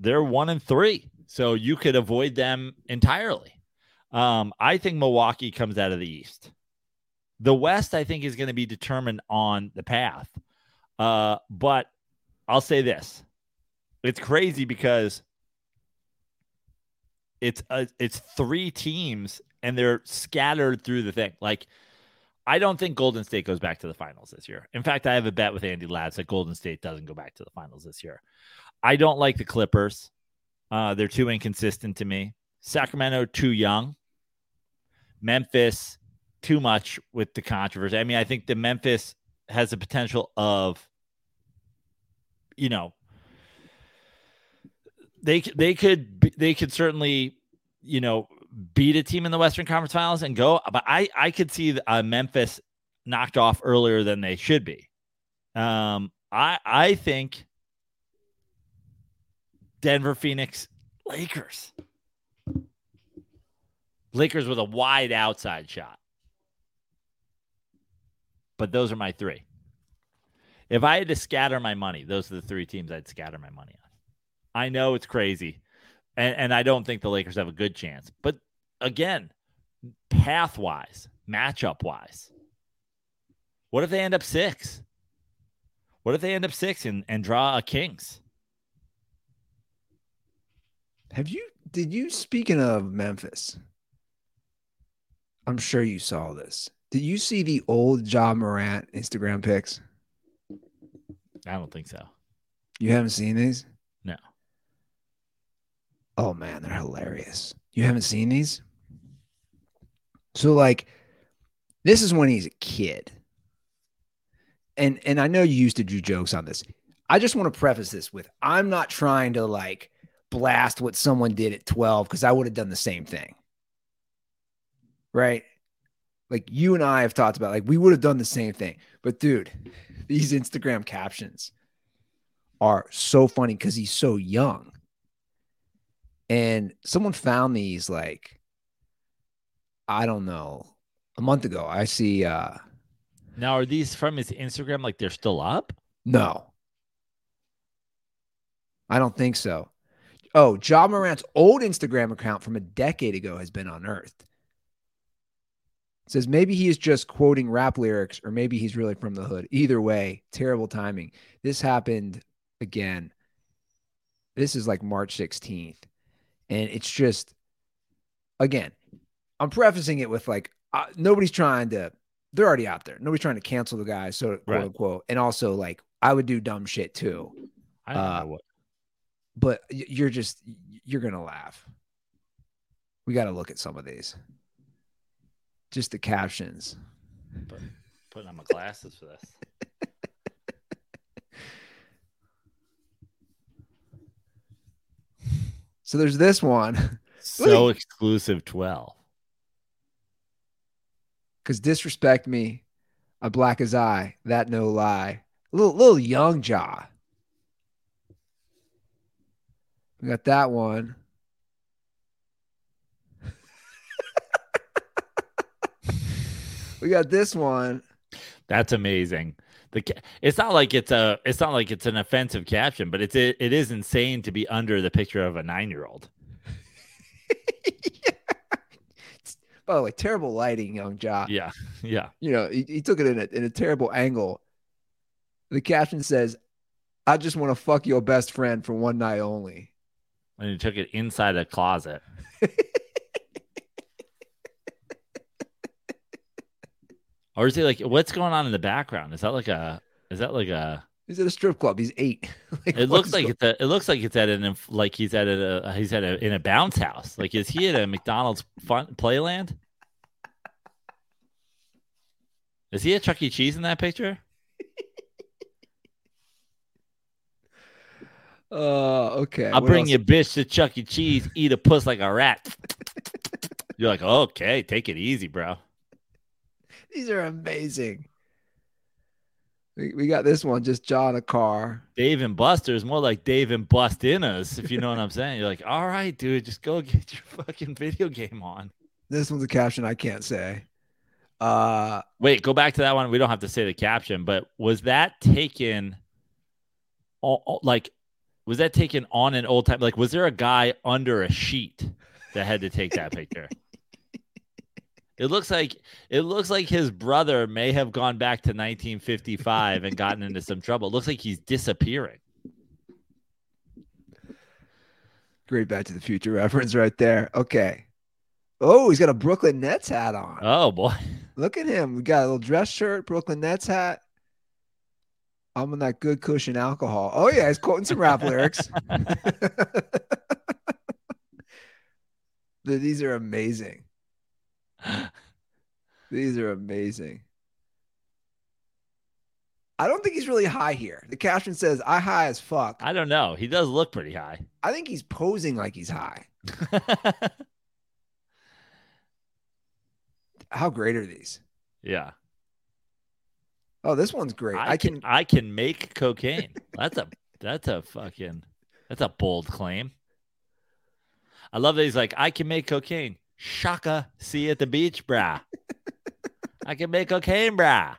they're one and three, so you could avoid them entirely. Um, I think Milwaukee comes out of the East. The West, I think, is going to be determined on the path. Uh, but I'll say this: it's crazy because it's uh, it's three teams and they're scattered through the thing. Like, I don't think Golden State goes back to the finals this year. In fact, I have a bet with Andy Lads that Golden State doesn't go back to the finals this year. I don't like the Clippers. Uh, they're too inconsistent to me. Sacramento too young. Memphis too much with the controversy. I mean, I think the Memphis has the potential of, you know, they they could they could certainly you know beat a team in the Western Conference Finals and go. But I I could see uh, Memphis knocked off earlier than they should be. Um, I I think Denver, Phoenix, Lakers. Lakers with a wide outside shot. But those are my three. If I had to scatter my money, those are the three teams I'd scatter my money on. I know it's crazy. And and I don't think the Lakers have a good chance. But again, path wise, matchup wise, what if they end up six? What if they end up six and, and draw a Kings? Have you did you speaking of Memphis? I'm sure you saw this. Did you see the old Ja Morant Instagram pics? I don't think so. You haven't seen these? No. Oh man, they're hilarious. You haven't seen these? So like this is when he's a kid. And and I know you used to do jokes on this. I just want to preface this with I'm not trying to like blast what someone did at 12 because I would have done the same thing. Right? Like you and I have talked about, like we would have done the same thing. But dude, these Instagram captions are so funny because he's so young. And someone found these like, I don't know, a month ago. I see uh Now, are these from his Instagram? Like they're still up? no. I don't think so. Oh, Ja Morant's old Instagram account from a decade ago has been unearthed. It says maybe he is just quoting rap lyrics or maybe he's really from the hood. Either way, terrible timing. This happened again. This is like March 16th. And it's just, again, I'm prefacing it with like, uh, nobody's trying to, they're already out there. Nobody's trying to cancel the guy. So, quote Right. unquote. And also, like, I would do dumb shit too. I don't Uh, know what. But you're just, you're going to laugh. We got to look at some of these. Just the captions. But putting on my glasses for this. So there's this one. So exclusive 12. because disrespect me, I black as I, that no lie. Little little young Ja. We got that one. we got this one. That's amazing. The it's not like it's a it's not like it's an offensive caption, but it's it, it is insane to be under the picture of a nine year old. By the way, terrible lighting, young Ja. Yeah, yeah. You know, he, he took it in a, in a terrible angle. The caption says, I just want to fuck your best friend for one night only. And he took it inside a closet. or is he like what's going on in the background? Is that like a is that like a He's at a strip club. He's eight. Like, it looks like it's a it looks like it's at an like he's at a he's at a in a bounce house. Like is he at a McDonald's fun playland? Is he at Chuck E. Cheese in that picture? Uh, okay. I'll What bring else? you bitch to Chuck E. Cheese, eat a puss like a rat. You're like, okay, take it easy, bro. These are amazing. We, we got this one, just in a car. Dave and Buster's more like Dave and Bustinas, if you know what I'm saying. You're like, all right, dude, just go get your fucking video game on. This one's a caption I can't say. Uh, Wait, go back to that one. We don't have to say the caption, but was that taken o- like was that taken on an old time like was there a guy under a sheet that had to take that picture? It looks like it looks like his brother may have gone back to 1955 and gotten into some trouble. It looks like he's disappearing. great Back to the Future reference right there. Okay. Oh, he's got a Brooklyn Nets hat on. Oh boy. Look at him. We got a little dress shirt, Brooklyn Nets hat. I'm on that good cushion alcohol. Oh yeah, he's quoting some rap lyrics. These are amazing. These are amazing. I don't think he's really high here. The caption says, I high as fuck. I don't know. He does look pretty high. I think he's posing like he's high. How great are these? yeah. Oh, this one's great. I, I can, can. I can make cocaine. That's a that's a fucking that's a bold claim. I love that he's like, I can make cocaine. Shaka, see you at the beach, brah. I can make cocaine, brah.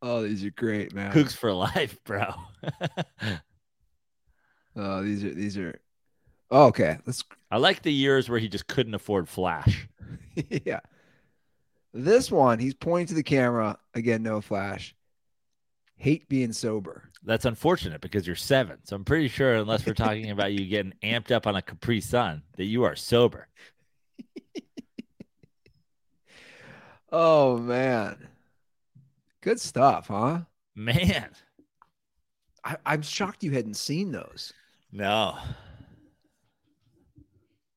Oh, these are great, man. Kooks for life, bro. Oh, these are these are. Oh, okay, let's. I like the years where he just couldn't afford flash. yeah. This one, he's pointing to the camera again. No flash. Hate being sober. That's unfortunate because you're seven. So I'm pretty sure, unless we're talking about you getting amped up on a Capri Sun, that you are sober. Oh man, good stuff, huh? Man, I, I'm shocked you hadn't seen those. no.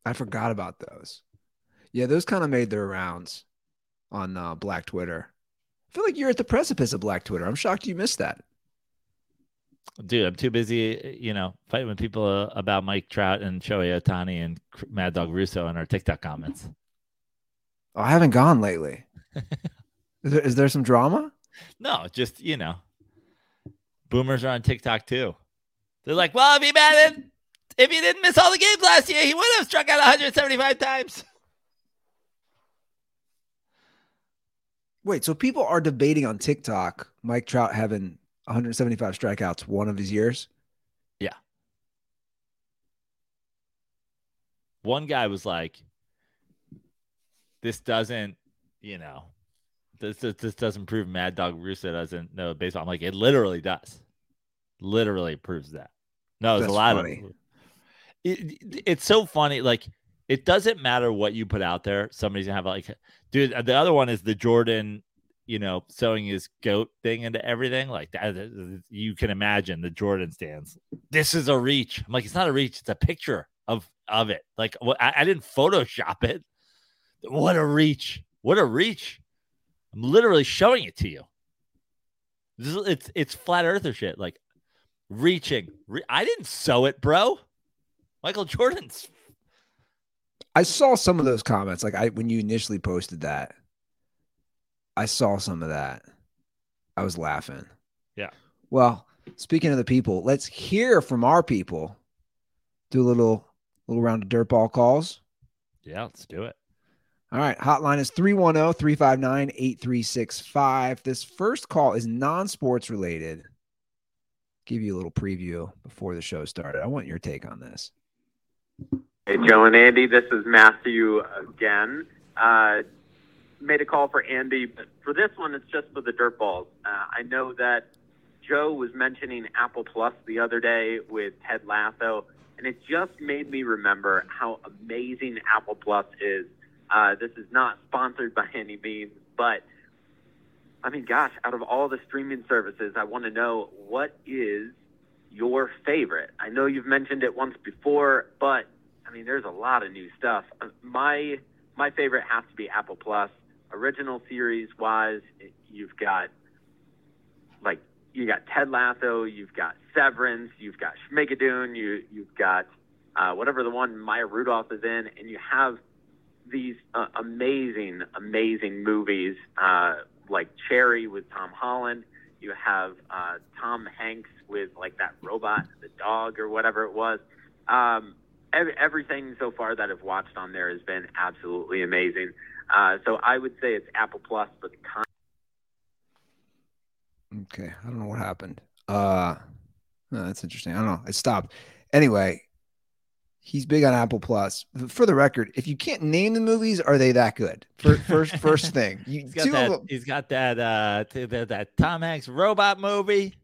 I forgot about those. Yeah, those kind of made their rounds on uh, Black Twitter. I feel like you're at the precipice of Black Twitter. I'm shocked you missed that. Dude, I'm too busy, you know, fighting with people uh, about Mike Trout and Shohei Ohtani and Mad Dog Russo in our TikTok comments. Oh, I haven't gone lately. is, there, is there some drama? No, just, you know, boomers are on TikTok too. They're like, well, if he batted, if he didn't miss all the games last year, he would have struck out 175 times. Wait, so people are debating on TikTok Mike Trout having 175 strikeouts one of his years? Yeah. One guy was like, this doesn't, you know, this, this, this doesn't prove Mad Dog Russo doesn't know baseball. I'm like, it literally does. Literally proves that. No, it's a lot funny. of. It, it's so funny. Like, it doesn't matter what you put out there. Somebody's gonna have like, dude. The other one is the Jordan, you know, sewing his goat thing into everything. Like that, you can imagine the Jordan stands. This is a reach. I'm like, it's not a reach. It's a picture of of it. Like? I, I didn't Photoshop it. What a reach! What a reach! I'm literally showing it to you. This is, it's it's flat earther shit. Like reaching. Re- I didn't sew it, bro. Michael Jordan's. I saw some of those comments. Like I when you initially posted that, I saw some of that. I was laughing. Yeah. Well, speaking of the people, let's hear from our people. Do a little little round of dirt ball calls. Yeah, let's do it. All right. Hotline is 310 359 8365. This first call is non sports related. Give you a little preview before the show started. I want your take on this. Hey, Joe and Andy, this is Matthew again. Uh, made a call for Andy, but for this one, it's just for the dirt balls. Uh, I know that Joe was mentioning Apple Plus the other day with Ted Lasso, and it just made me remember how amazing Apple Plus is. Uh, this is not sponsored by any means, but I mean, gosh, out of all the streaming services, I want to know what is your favorite? I know you've mentioned it once before, but I mean, there's a lot of new stuff. Uh, My my favorite has to be Apple Plus. Original series wise, you've got like you got Ted Lasso, you've got Severance, you've got Schmigadoon, you you've got uh, whatever the one Maya Rudolph is in, and you have these uh, amazing, amazing movies uh, like Cherry with Tom Holland. You have uh, Tom Hanks with like that robot, the dog, or whatever it was. Um, ev- everything so far that I've watched on there has been absolutely amazing. Uh, so I would say it's Apple Plus, but the con- Okay. I don't know what happened. Uh no, that's interesting. I don't know. It stopped. Anyway, he's big on Apple Plus. For the record, if you can't name the movies, are they that good? For, first first thing. You, He's got two of that. them- He's got that. Uh, t- that, that Tom Hanks robot movie.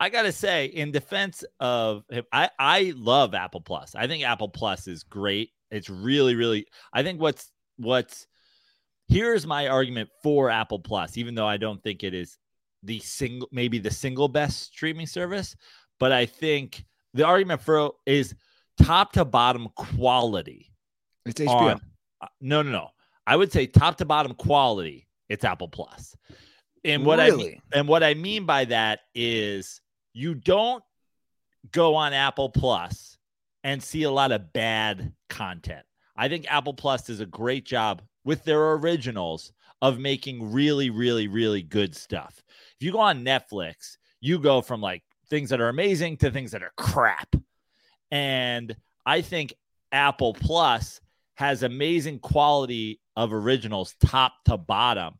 I gotta say, in defense of him, I I love Apple Plus. I think Apple Plus is great. It's really, really. I think what's what's here's my argument for Apple Plus, even though I don't think it is the single, maybe the single best streaming service, but I think the argument for is top to bottom quality it's HBO. on uh, no no no i would say top to bottom quality it's apple Plus. and what i mean, and what i mean by that is you don't go on apple plus and see a lot of bad content i think apple plus does a great job with their originals of making really, really, really good stuff. If you go on Netflix, you go from like things that are amazing to things that are crap. And I think Apple Plus has amazing quality of originals top to bottom.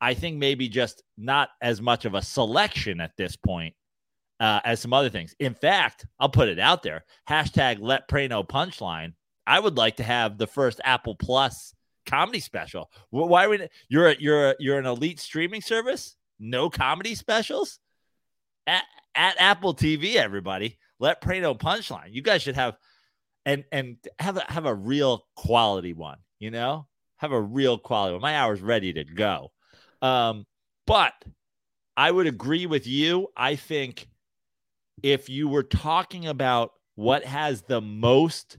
I think maybe just not as much of a selection at this point uh, as some other things. In fact, I'll put it out there. Hashtag let Praino punchline. I would like to have the first Apple Plus comedy special. Why would you're a, you're a, you're an elite streaming service? No comedy specials at, at Apple TV. Everybody, let Praino punchline. You guys should have and and have a have a real quality one. You know, have a real quality one. My hour's ready to go. Um, but I would agree with you. I think if you were talking about what has the most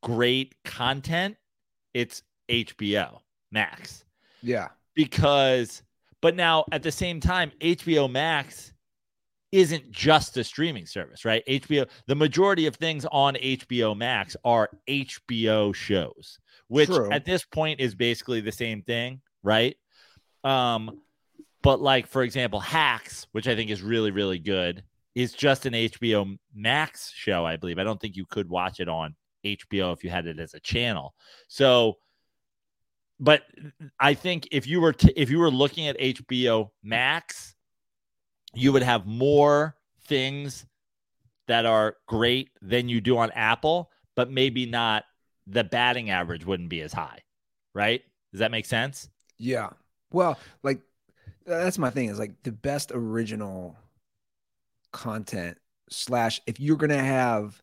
great content, it's HBO Max. Yeah. Because, but now at the same time, HBO Max isn't just a streaming service, right? HBO, the majority of things on HBO Max are HBO shows, which True. at this point is basically the same thing, right? Um, but like for example, Hacks, which I think is really really good, is just an HBO Max show, I believe. I don't think you could watch it on HBO if you had it as a channel. So, but I think if you were if you were looking at HBO Max, you would have more things that are great than you do on Apple, but maybe not the batting average wouldn't be as high, right? Does that make sense? Yeah. Well, like that's my thing is like the best original content slash if you're gonna have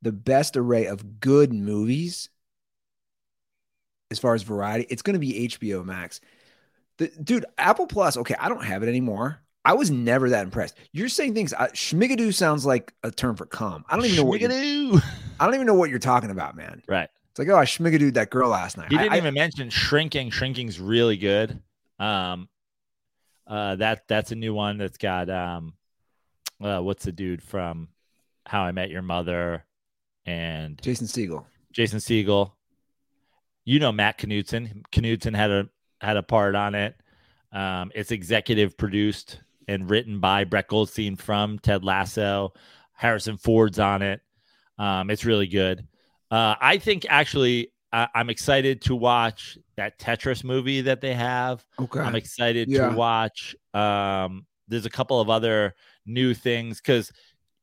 the best array of good movies as far as variety, it's gonna be HBO Max. The dude, Apple Plus, okay, I don't have it anymore. I was never that impressed. You're saying things. Uh, schmigadoo sounds like a term for cum. I don't even know what. I don't even know what you're talking about, man. Right. It's like, oh, I schmigadooed that girl last night. You didn't I, even I, mention shrinking. Shrinking's really good. Um, uh, that that's a new one that's got um, uh, what's the dude from How I Met Your Mother and Jason Segel. Jason Segel. You know Matt Knutson. Knutson had a had a part on it. Um, it's executive produced and written by Brett Goldstein from Ted Lasso. Harrison Ford's on it. Um, it's really good. Uh, I think actually I- am excited to watch that Tetris movie that they have. Okay. I'm excited yeah. to watch. Um, there's a couple of other new things because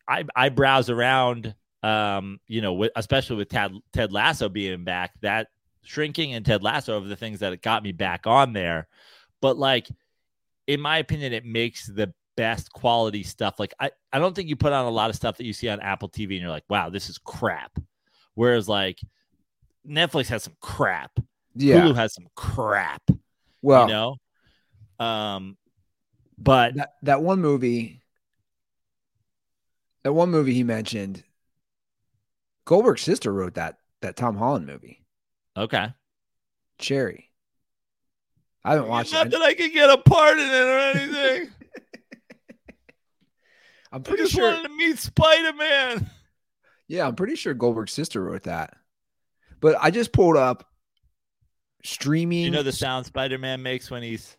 I I browse around. Um, you know, with, especially with Ted Ted Lasso being back, that shrinking and Ted Lasso are the things that got me back on there. But like, in my opinion, it makes the best quality stuff. Like, I I don't think you put on a lot of stuff that you see on Apple TV and you're like, wow, this is crap. Whereas like Netflix has some crap. Yeah. Hulu has some crap. Well, you know, um, but that, that one movie, that one movie he mentioned, Goldberg's sister wrote that that Tom Holland movie. Okay. Cherry. I haven't watched it. Not it. that I can get a part in it or anything. I'm pretty I just sure. wanted to meet Spider Man. Yeah, I'm pretty sure Goldberg's sister wrote that. But I just pulled up streaming. You know the sound Spider Man makes when he's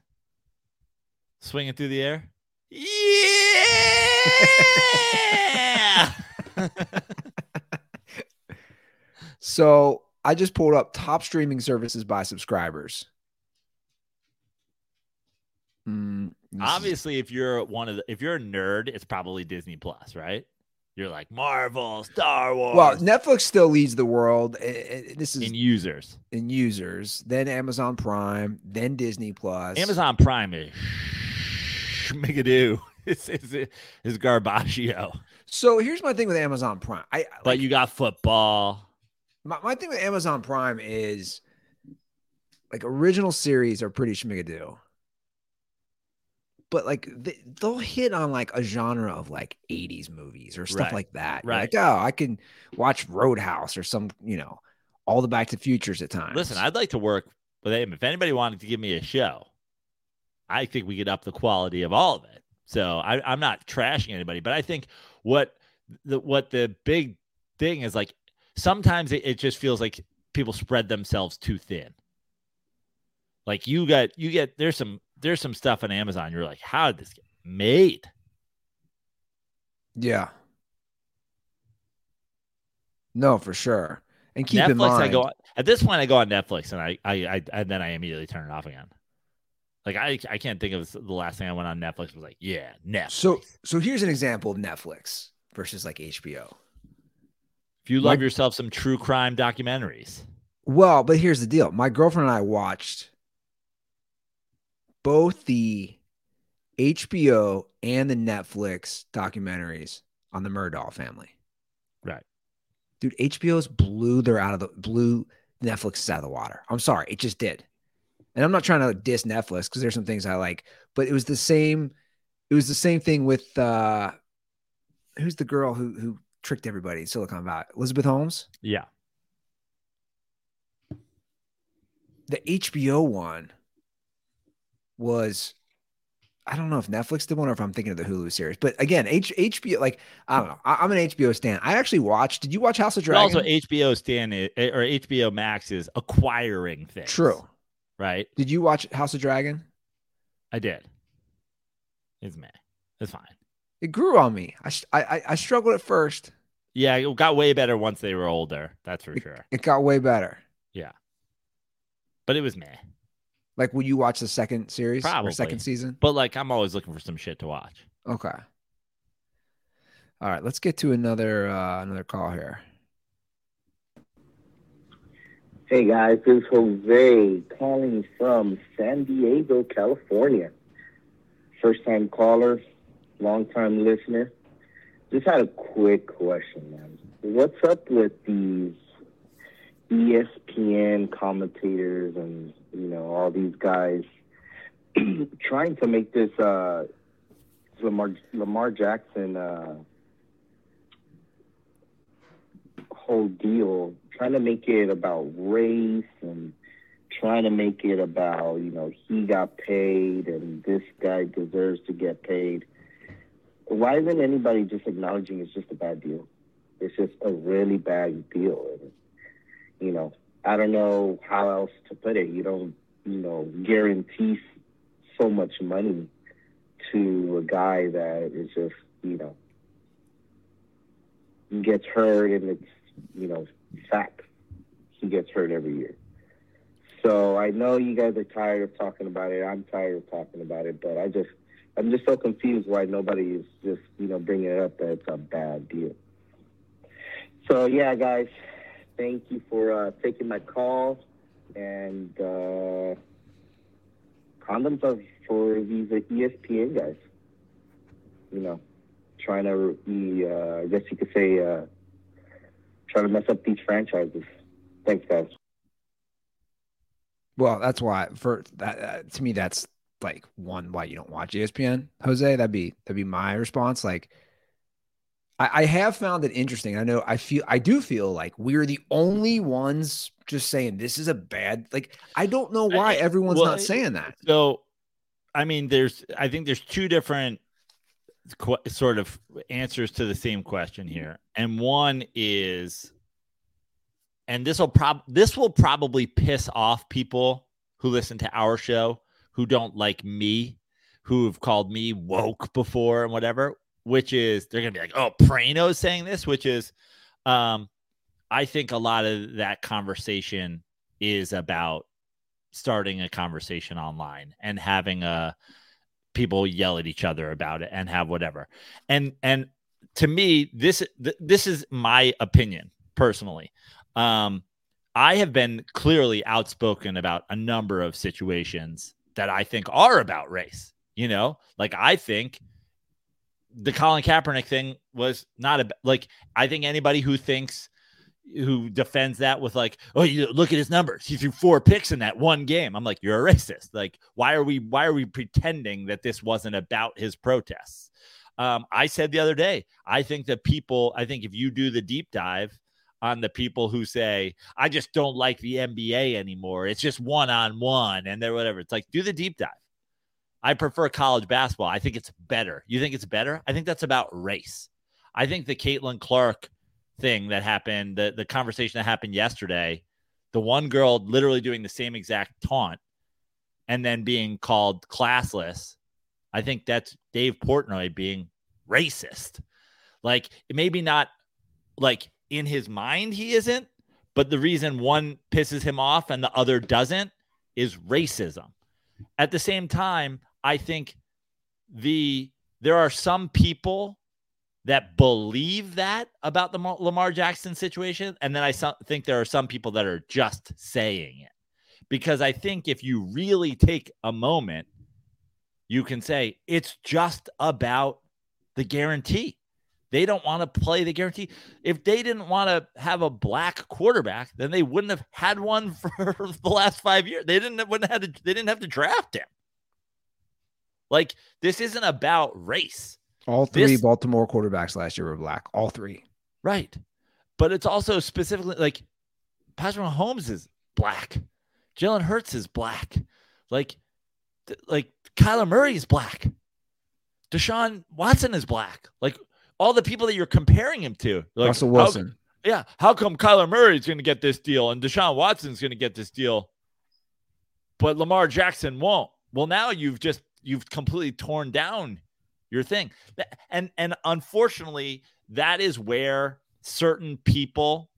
swinging through the air? Yeah. so I just pulled up top streaming services by subscribers. Mm, Obviously, if you're one of the, if you're a nerd, it's probably Disney Plus, right? You're like Marvel, Star Wars. Well, Netflix still leads the world. This is in users. In users, then Amazon Prime, then Disney Plus. Amazon Prime is schmigadoo. It's it's it's garbaggio. So here's my thing with Amazon Prime. I but like, you got football. My my thing with Amazon Prime is like original series are pretty schmigadoo but like they, will hit on like a genre of like 80s movies or stuff right. like that. Right. like, oh, I can watch Roadhouse or some, you know, all the Back to Futures at times. Listen, I'd like to work with him. If anybody wanted to give me a show, I think we could up the quality of all of it. So I, am not trashing anybody, but I think what the what the big thing is like sometimes it, it just feels like people spread themselves too thin. Like you got you get there's some there's some stuff on Amazon. You're like, how did this get made? Yeah. No, for sure. And keep Netflix, in mind, I go at this point. I go on Netflix and I, I, I, and then I immediately turn it off again. Like I, I can't think of the last thing I went on Netflix was like, yeah, Netflix. so so here's an example of Netflix versus like HBO. If you love my- yourself some true crime documentaries, Well, but here's the deal. My girlfriend and I watched both the HBO and the Netflix documentaries on the Murdaugh family. Right. Dude, HBO's blew their out of the blew Netflix out of the water. I'm sorry, it just did. And I'm not trying to diss Netflix because there's some things I like, but it was the same. It was the same thing with uh who's the girl who who tricked everybody in Silicon Valley? Elizabeth Holmes. yeah, the HBO one was I don't know if Netflix did one or if I'm thinking of the Hulu series. But again, H- HBO, like I don't know. I, am an HBO stan. I actually watched. Did you watch House of but Dragon? also HBO stand i- eh, or HBO Max is acquiring things. True. right? Did you watch House of Dragon? I did. It's me. It's fine. It grew on me. I, I I I struggled at first. Yeah, it got way better once they were older. That's for sure. It got way better. Yeah, but it was me. Like when you watch the second series Probably. or second season. But like, I'm always looking for some shit to watch. Okay. All right, let's get to another uh another call here. Hey guys, this is Jose calling from San Diego, California. First time caller, long time listener. Just had a quick question, man. What's up with these ESPN commentators and you know all these guys trying to make this uh, Lamar Lamar Jackson uh, whole deal, trying to make it about race and trying to make it about, you know, he got paid and this guy deserves to get paid. Why isn't anybody just acknowledging it's just a bad deal? It's just a really bad deal. And, you know, I don't know how else to put it. You don't, you know, guarantee so much money to a guy that is just, you know, gets hurt and it's, you know, fact. He gets hurt every year. So I know you guys are tired of talking about it. I'm tired of talking about it, but I just, I'm just so confused why nobody is just, you know, bringing it up that it's a bad deal. So yeah, guys, thank you for uh, taking my call, and uh, condoms are for these ESPN guys. You know, trying to, be, uh, I guess you could say, uh, trying to mess up these franchises. Thanks, guys. Well, that's why for that uh, to me that's like one why you don't watch ESPN, Jose. That'd be that'd be my response. Like, I, I have found it interesting. I know I feel I do feel like we're the only ones just saying this is a bad. Like, I don't know why I- everyone's well, not saying that. So, I mean, there's, I think there's two different qu- sort of answers to the same question here, and one is, and this will prob this will probably piss off people who listen to our show who don't like me, who have called me woke before and whatever. Which is they're gonna be like, oh, Praino's saying this, which is, um, I think a lot of that conversation is about starting a conversation online and having a people yell at each other about it and have whatever and and to me this th- this is my opinion personally um i have been clearly outspoken about a number of situations that i think are about race you know like i think the colin kaepernick thing was not a like i think anybody who thinks who defends that with like, oh, you look at his numbers. He threw four picks in that one game. I'm like, you're a racist. Like, why are we why are we pretending that this wasn't about his protests? Um, I said the other day, I think that people, I think if you do the deep dive on the people who say, I just don't like the NBA anymore, it's just one on one and they're whatever. It's like, do the deep dive. I prefer college basketball. I think it's better. You think it's better? I think that's about race. I think the Caitlin Clark thing that happened, the, the conversation that happened yesterday, the one girl literally doing the same exact taunt and then being called classless, I think that's Dave Portnoy being racist. Like maybe not like in his mind he isn't, but the reason one pisses him off and the other doesn't is racism. At the same time, I think the there are some people that believe that about the Lamar Jackson situation and then I think there are some people that are just saying it. Because I think if you really take a moment you can say it's just about the guarantee. They don't want to play the guarantee. If they didn't want to have a black quarterback, then they wouldn't have had one for the last five years. They didn't wouldn't have to, they didn't have to draft him. Like this isn't about race. All three This- Baltimore quarterbacks last year were black. All three. Right. But it's also specifically like Patrick Mahomes is black. Jalen Hurts is black. Like, like Kyler Murray is black. Deshaun Watson is black. Like all the people that you're comparing him to. Like, Russell how- Wilson. yeah. How come Kyler Murray is going to get this deal and Deshaun Watson's going to get this deal, but Lamar Jackson won't? Well, now you've just you've completely torn down your thing, and and unfortunately, that is where certain people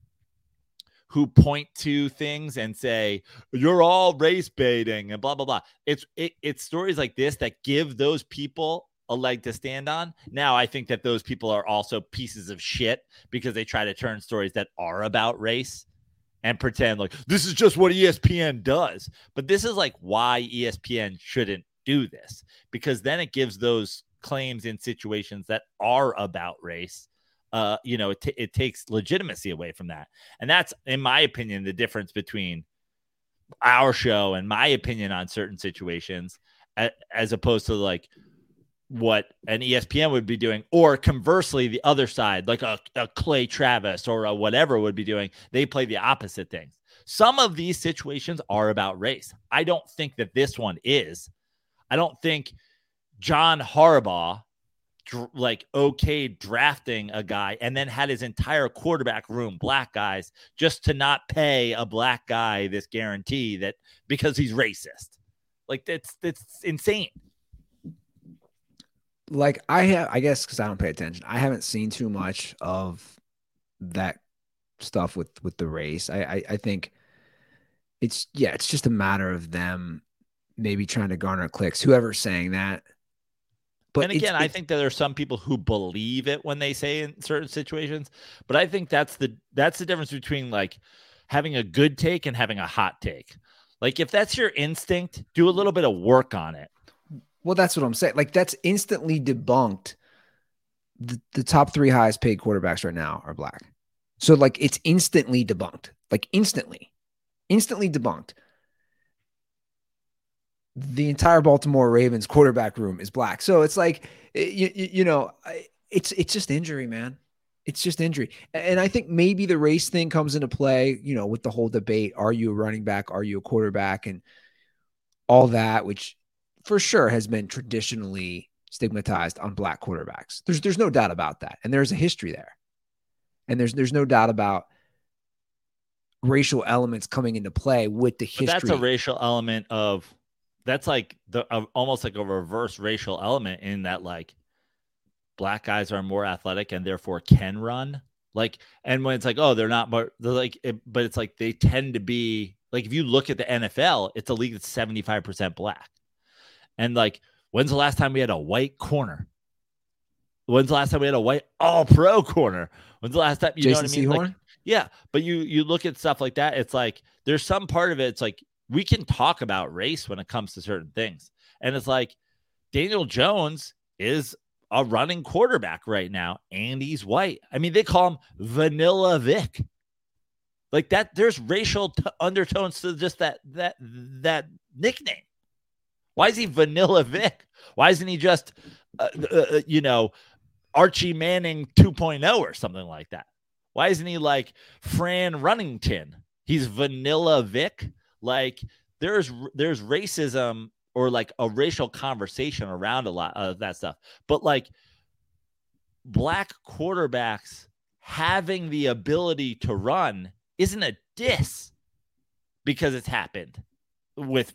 who point to things and say you're all race baiting and blah blah blah. It's it, it's stories like this that give those people a leg to stand on. Now I think that those people are also pieces of shit because they try to turn stories that are about race and pretend like this is just what ESPN does. But this is like why ESPN shouldn't do this because then it gives those claims in situations that are about race uh you know it, t- it takes legitimacy away from that and that's in my opinion the difference between our show and my opinion on certain situations as opposed to like what an ESPN would be doing, or conversely, the other side, like a, a Clay Travis or a whatever would be doing, they play the opposite things. Some of these situations are about race. I don't think that this one is. I don't think John Harbaugh like okay drafting a guy and then had his entire quarterback room black guys just to not pay a black guy this guarantee that because he's racist. Like that's that's insane. Like I have, I guess, because I don't pay attention. I haven't seen too much of that stuff with with the race. I, I I think it's yeah, it's just a matter of them maybe trying to garner clicks. Whoever's saying that, but and again, I think that there are some people who believe it when they say in certain situations, but I think that's the that's the difference between like having a good take and having a hot take. Like if that's your instinct, do a little bit of work on it. Well, that's what I'm saying. Like that's instantly debunked. The, the top three highest paid quarterbacks right now are black. So like it's instantly debunked. Like instantly, instantly debunked. The entire Baltimore Ravens quarterback room is black. So it's like you, you know, it's it's just injury, man. It's just injury. And I think maybe the race thing comes into play, you know, with the whole debate, are you a running back, are you a quarterback and all that, which for sure has been traditionally stigmatized on black quarterbacks. There's there's no doubt about that. And there's a history there. And there's there's no doubt about racial elements coming into play with the history. But that's a racial element of that's like the uh, almost like a reverse racial element in that like black guys are more athletic and therefore can run. Like, and when it's like, oh, they're not more, they're like, it, but it's like they tend to be like, if you look at the NFL, it's a league that's 75% black. And like, when's the last time we had a white corner? When's the last time we had a white all pro corner? When's the last time you Jason know what I mean? Like, yeah, but you you look at stuff like that, it's like there's some part of it. It's like we can talk about race when it comes to certain things, and it's like Daniel Jones is a running quarterback right now, and he's white. I mean, they call him Vanilla Vic. Like that, there's racial t- undertones to just that that that nickname. Why is he Vanilla Vic? Why isn't he just, uh, uh, uh, you know, Archie Manning 2.0 or something like that? Why isn't he like Fran Runnington? He's Vanilla Vic. Like there's there's racism or like a racial conversation around a lot of that stuff. But like black quarterbacks having the ability to run isn't a diss because it's happened with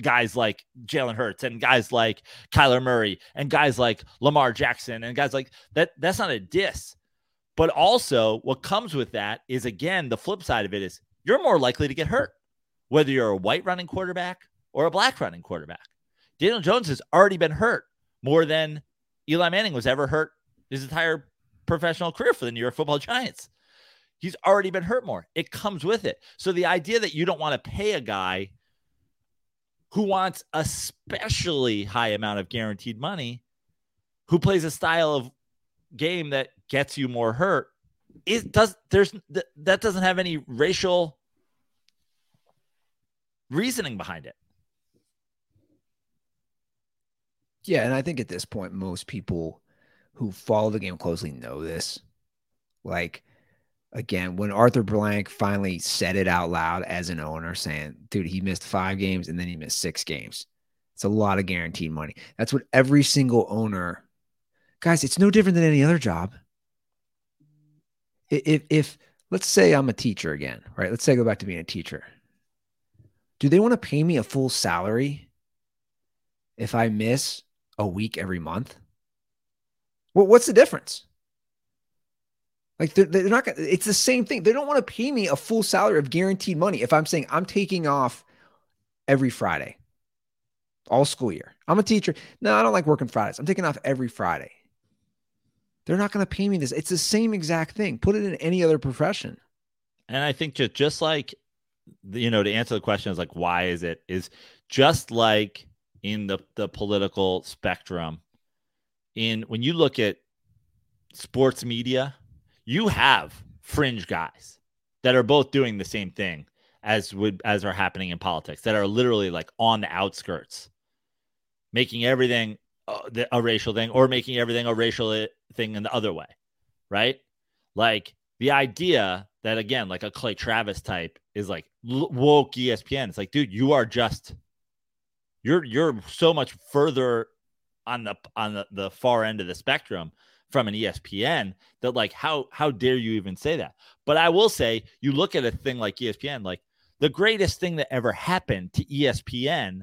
guys like Jalen Hurts and guys like Kyler Murray and guys like Lamar Jackson and guys like that. That's not a diss. But also, what comes with that is again, the flip side of it is you're more likely to get hurt, whether you're a white running quarterback or a black running quarterback. Daniel Jones has already been hurt more than Eli Manning was ever hurt his entire professional career for the New York football Giants. He's already been hurt more. It comes with it. So the idea that you don't want to pay a guy who wants a especially high amount of guaranteed money, who plays a style of game that gets you more hurt, it does there's that doesn't have any racial reasoning behind it. Yeah, and I think at this point, most people who follow the game closely know this. Like, again, when Arthur Blank finally said it out loud as an owner, saying, dude, he missed five games and then he missed six games. It's a lot of guaranteed money. That's what every single owner, guys, it's no different than any other job. If, if, let's say I'm a teacher again, right? Let's say I go back to being a teacher. Do they want to pay me a full salary if I miss a week every month? Well, what's the difference? Like they're, they're not gonna, it's the same thing. They don't want to pay me a full salary of guaranteed money if I'm saying I'm taking off every Friday, all school year. I'm a teacher. No, I don't like working Fridays. I'm taking off every Friday. They're not going to pay me this. It's the same exact thing. Put it in any other profession. And I think just just like you know to answer the question is like why is it is just like in the the political spectrum in when you look at sports media you have fringe guys that are both doing the same thing as would as are happening in politics that are literally like on the outskirts making everything uh, a, a racial thing or making everything a racial eh, thing in the other way right? Like the idea that again like a clay travis type is like woke espn it's like dude you are just you're you're so much further on the on the, the far end of the spectrum from an espn that like how how dare you even say that but i will say you look at a thing like espn like the greatest thing that ever happened to espn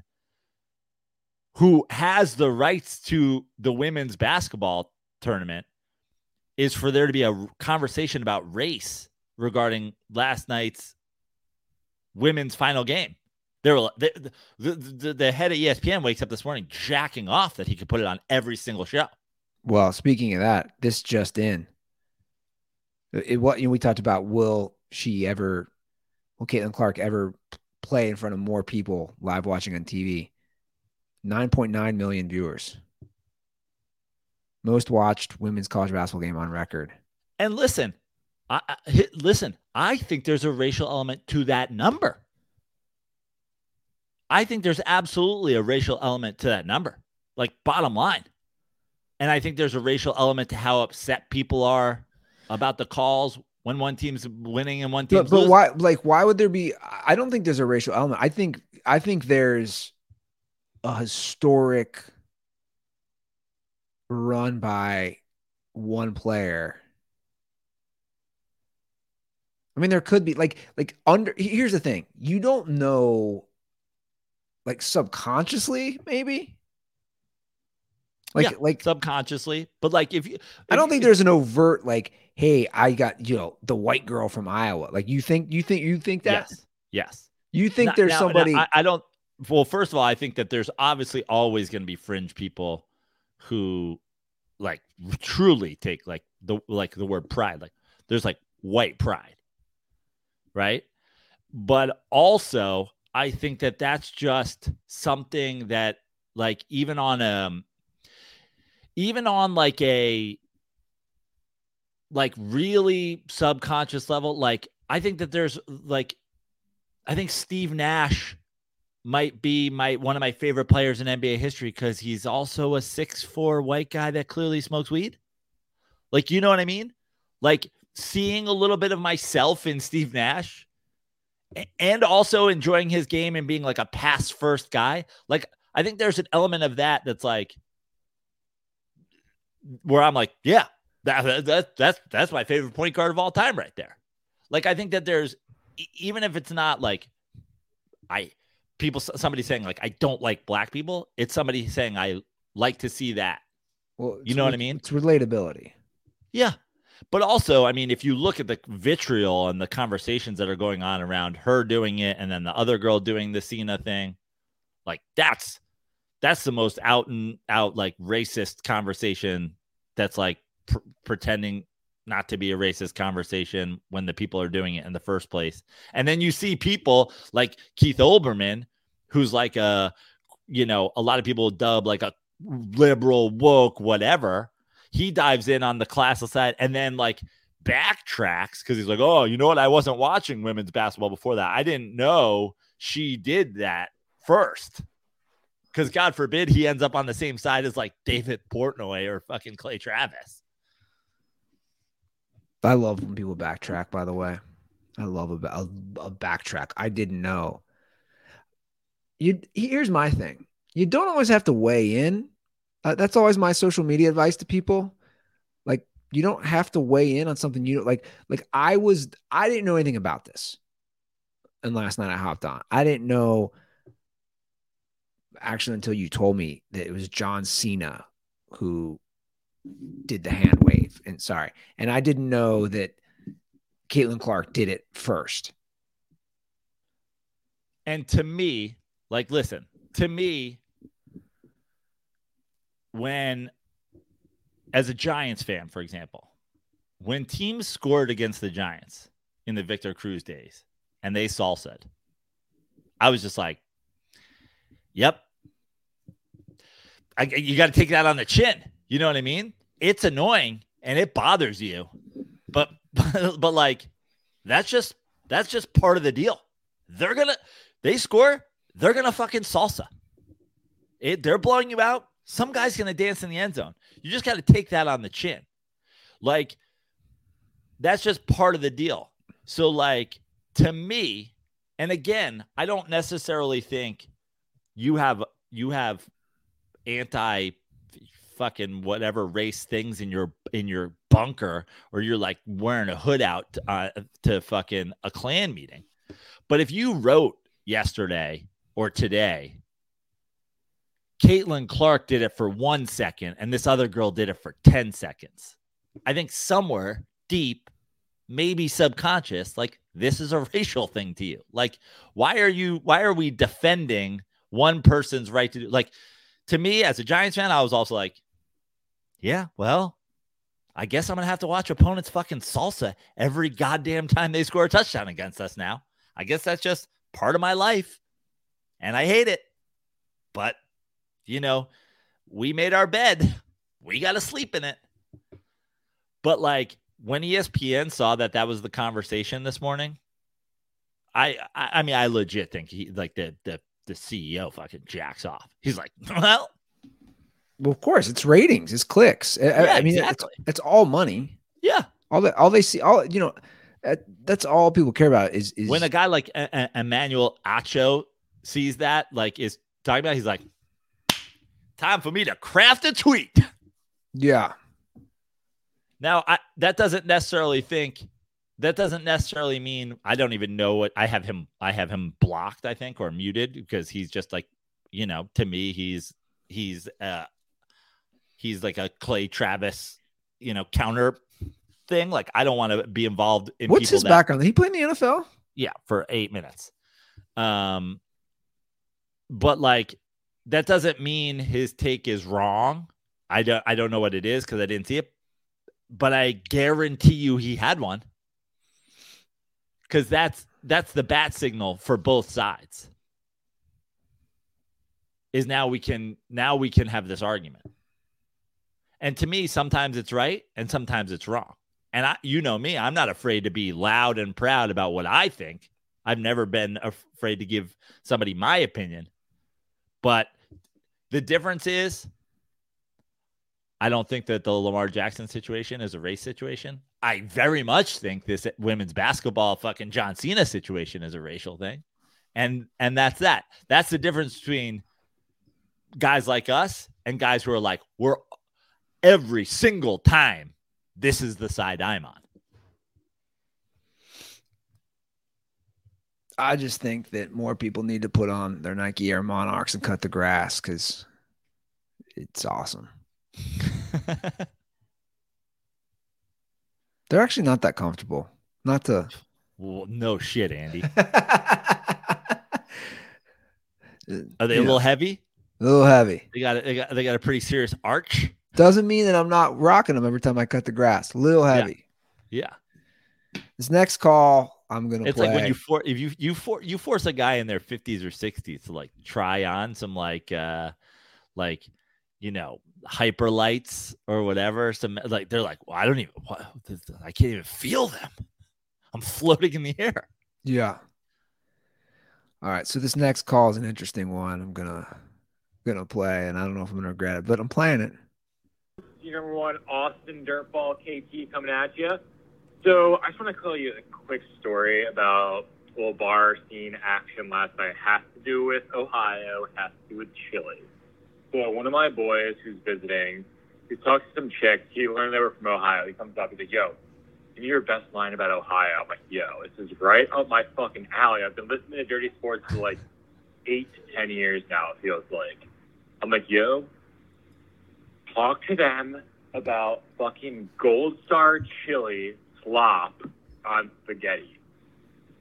who has the rights to the women's basketball tournament is for there to be a conversation about race regarding last night's women's final game. There were the, the, the, the head of ESPN wakes up this morning jacking off that he could put it on every single show. Well, speaking of that, this just in. It, what you know, we talked about will she ever will Caitlin Clark ever play in front of more people live watching on TV? 9.9 million viewers. Most watched women's college basketball game on record. And listen, I, I, listen, I think there's a racial element to that number. I think there's absolutely a racial element to that number, like bottom line. And I think there's a racial element to how upset people are about the calls when one team's winning and one team's but, but losing. why like why would there be I don't think there's a racial element. I think I think there's a historic run by one player. I mean, there could be like like under. Here's the thing: you don't know, like subconsciously, maybe. Like Yeah, like subconsciously, but like if you, I don't if- think there's an overt like, hey, I got you know the white girl from Iowa. Like you think you think you think that yes, yes. you think Now- there's now- now, somebody. I, I don't. Well, first of all, I think that there's obviously always going to be fringe people who, like, truly take like the like the word pride. Like, there's like white pride, right? But also, I think that that's just something that, like, even on um, even on like a like really subconscious level, like I think that there's like I think Steve Nash might be my one of my favorite players in NBA history because he's also a six four white guy that clearly smokes weed. Like, you know what I mean? Like seeing a little bit of myself in Steve Nash and also enjoying his game and being like a pass first guy. Like, I think there's an element of that that's like where I'm like, yeah, that, that that's that's my favorite point guard of all time right there. Like I think that there's even if it's not like I people somebody saying like I don't like black people. It's somebody saying I like to see that. Well, You know what I mean? It's relatability. Yeah. But also, I mean, if you look at the vitriol and the conversations that are going on around her doing it and then the other girl doing the Cena thing, like that's that's the most out and out like racist conversation that's like pr- pretending not to be a racist conversation when the people are doing it in the first place. And then you see people like Keith Olbermann, who's like a, you know, a lot of people dub like a liberal, woke, whatever. He dives in on the classical side and then like backtracks because he's like, oh, you know what? I wasn't watching women's basketball before that. I didn't know she did that first. Because God forbid he ends up on the same side as like David Portnoy or fucking Clay Travis. I love when people backtrack. By the way, I love a, a, a backtrack. I didn't know. You here's my thing. You don't always have to weigh in. Uh, that's always my social media advice to people. Like you don't have to weigh in on something you don't like. Like I was, I didn't know anything about this, and last night I hopped on. I didn't know actually until you told me that it was John Cena who did the hand wave. And sorry, and I didn't know that Caitlin Clark did it first. And to me, like, listen, to me, when, as a Giants fan, for example, when teams scored against the Giants in the Victor Cruz days and they salsaed, I was just like, yep. I, you got to take that on the chin. You know what I mean? It's annoying and it bothers you, but, but, but like, that's just, that's just part of the deal. They're to, they score, they're gonna fucking salsa. It, they're blowing you out. Some guy's gonna dance in the end zone. You just got to take that on the chin. Like that's just part of the deal. So, like to me, and again, I don't necessarily think you have you have anti fucking whatever race things in your in your bunker or you're like wearing a hood out uh, to fucking a Klan meeting. But if you wrote yesterday or today, Caitlin Clark did it for one second and this other girl did it for 10 seconds. I think somewhere deep, maybe subconscious, like this is a racial thing to you. Like, why are you, why are we defending one person's right to do, like, to me as a Giants fan, I was also like, yeah, well, I guess I'm to have to watch opponents fucking salsa every goddamn time they score a touchdown against us now. I guess that's just part of my life and I hate it. But, you know, we made our bed. We got to sleep in it. But like when ESPN saw that that was the conversation this morning, I I, I mean I legit think he like the the the CEO fucking jacks off. He's like, well, Well, of course, it's ratings, it's clicks. I- Yeah, I mean, exactly. it's, it's all money. yeah. All that, all they see, all you know, that, that's all people care about is is When a guy like Emmanuel Acho sees that, like is talking about, he's like, time for me to craft a tweet. yeah. Now, I, that doesn't necessarily think that doesn't necessarily mean I don't even know what I have him. I have him blocked, I think, or muted because he's just like, you know, to me, he's he's uh he's like a Clay Travis, you know, counter thing. Like I don't want to be involved in What's his that- background? He played in the NFL. yeah, for eight minutes. Um, but like that doesn't mean his take is wrong. I don't I don't know what it is because I didn't see it, but I guarantee you he had one. Because that's that's the bat signal for both sides. Is now we can now we can have this argument. And to me, sometimes it's right and sometimes it's wrong. And I, you know me, I'm not afraid to be loud and proud about what I think. I've never been afraid to give somebody my opinion. But the difference is, I don't think that the Lamar Jackson situation is a race situation. I very much think this women's basketball fucking John Cena situation is a racial thing. And and that's that. That's the difference between guys like us and guys who are like, we're every single time this is the side I'm on. I just think that more people need to put on their Nike Air Monarchs and cut the grass because it's awesome. They're actually not that comfortable. Not to. well, no shit, Andy. Are they a little heavy? A little heavy. They got a, they got they got a pretty serious arch. Doesn't mean that I'm not rocking them every time I cut the grass. A little heavy. Yeah, This next call, I'm gonna it's play. like when you for if you you for you force a guy in their fifties or sixties to like try on some like uh like you know hyper lights or whatever. Some like they're like, well, I don't even what, I can't even feel them. I'm floating in the air. Yeah. All right. So this next call is an interesting one. I'm gonna gonna play, and I don't know if I'm gonna regret it, but I'm playing it. your number one Austin Dirtball KT coming at you. So I just want to tell you a quick story about a little bar scene action last night. It Has to do with Ohio. Has to do with chili. So one of my boys who's visiting, he talks to some chicks. He learned they were from Ohio. He comes up. He's like, "Yo, give me your best line about Ohio." I'm like, "Yo, this is right up my fucking alley. I've been listening to Dirty Sports for like eight to ten years now. It feels like." I'm like, "Yo, talk to them about fucking Gold Star chili slop on spaghetti.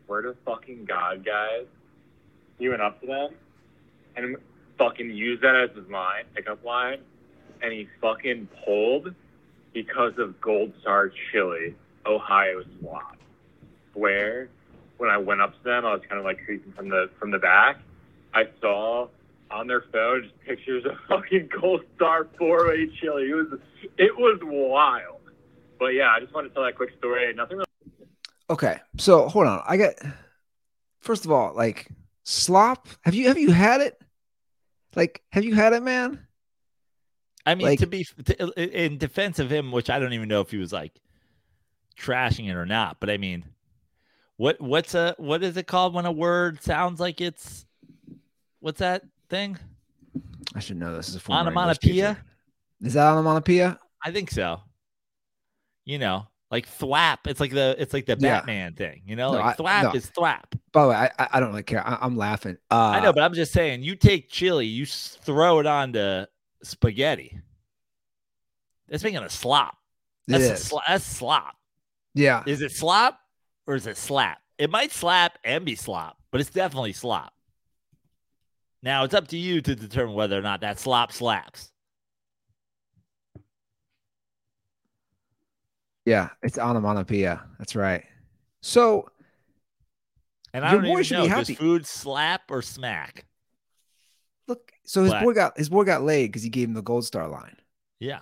Where to fucking God, guys? He went up to them and fucking used that as his line, pickup line, and he fucking pulled because of Gold Star chili, Ohio slop. Where when I went up to them, I was kind of like creeping from the from the back. I saw on their phone just pictures of fucking Gold Star four way chili. It was it was wild. But yeah, I just wanted to tell that quick story. Nothing really Okay. So hold on. I got first of all, like slop. Have you have you had it? Like, have you had it, man? I mean, Like- to be to, in defense of him, which I don't even know if he was like trashing it or not, but I mean, what what's a what is it called when a word sounds like it's what's that thing? I should know this is a former Onomatopoeia? Is that onomatopoeia? I think so. You know, like thwap. It's like the it's like the Yeah. Batman thing. You know, No, like I- thwap no. is thwap. By the way, I I, I don't really care. I, I'm laughing. Uh, I know, but I'm just saying, you take chili, you throw it onto spaghetti. That's making a slop. That's, a sla- that's slop. yeah. Is it slop or is it slap? It might slap and be slop, but it's definitely slop. Now it's up to you to determine whether or not that slop slaps. Yeah. It's onomatopoeia. That's right. So And I Your don't boy even know does food slap or smack. look. So his Black. boy got his boy got laid because he gave him the gold star line. Yeah.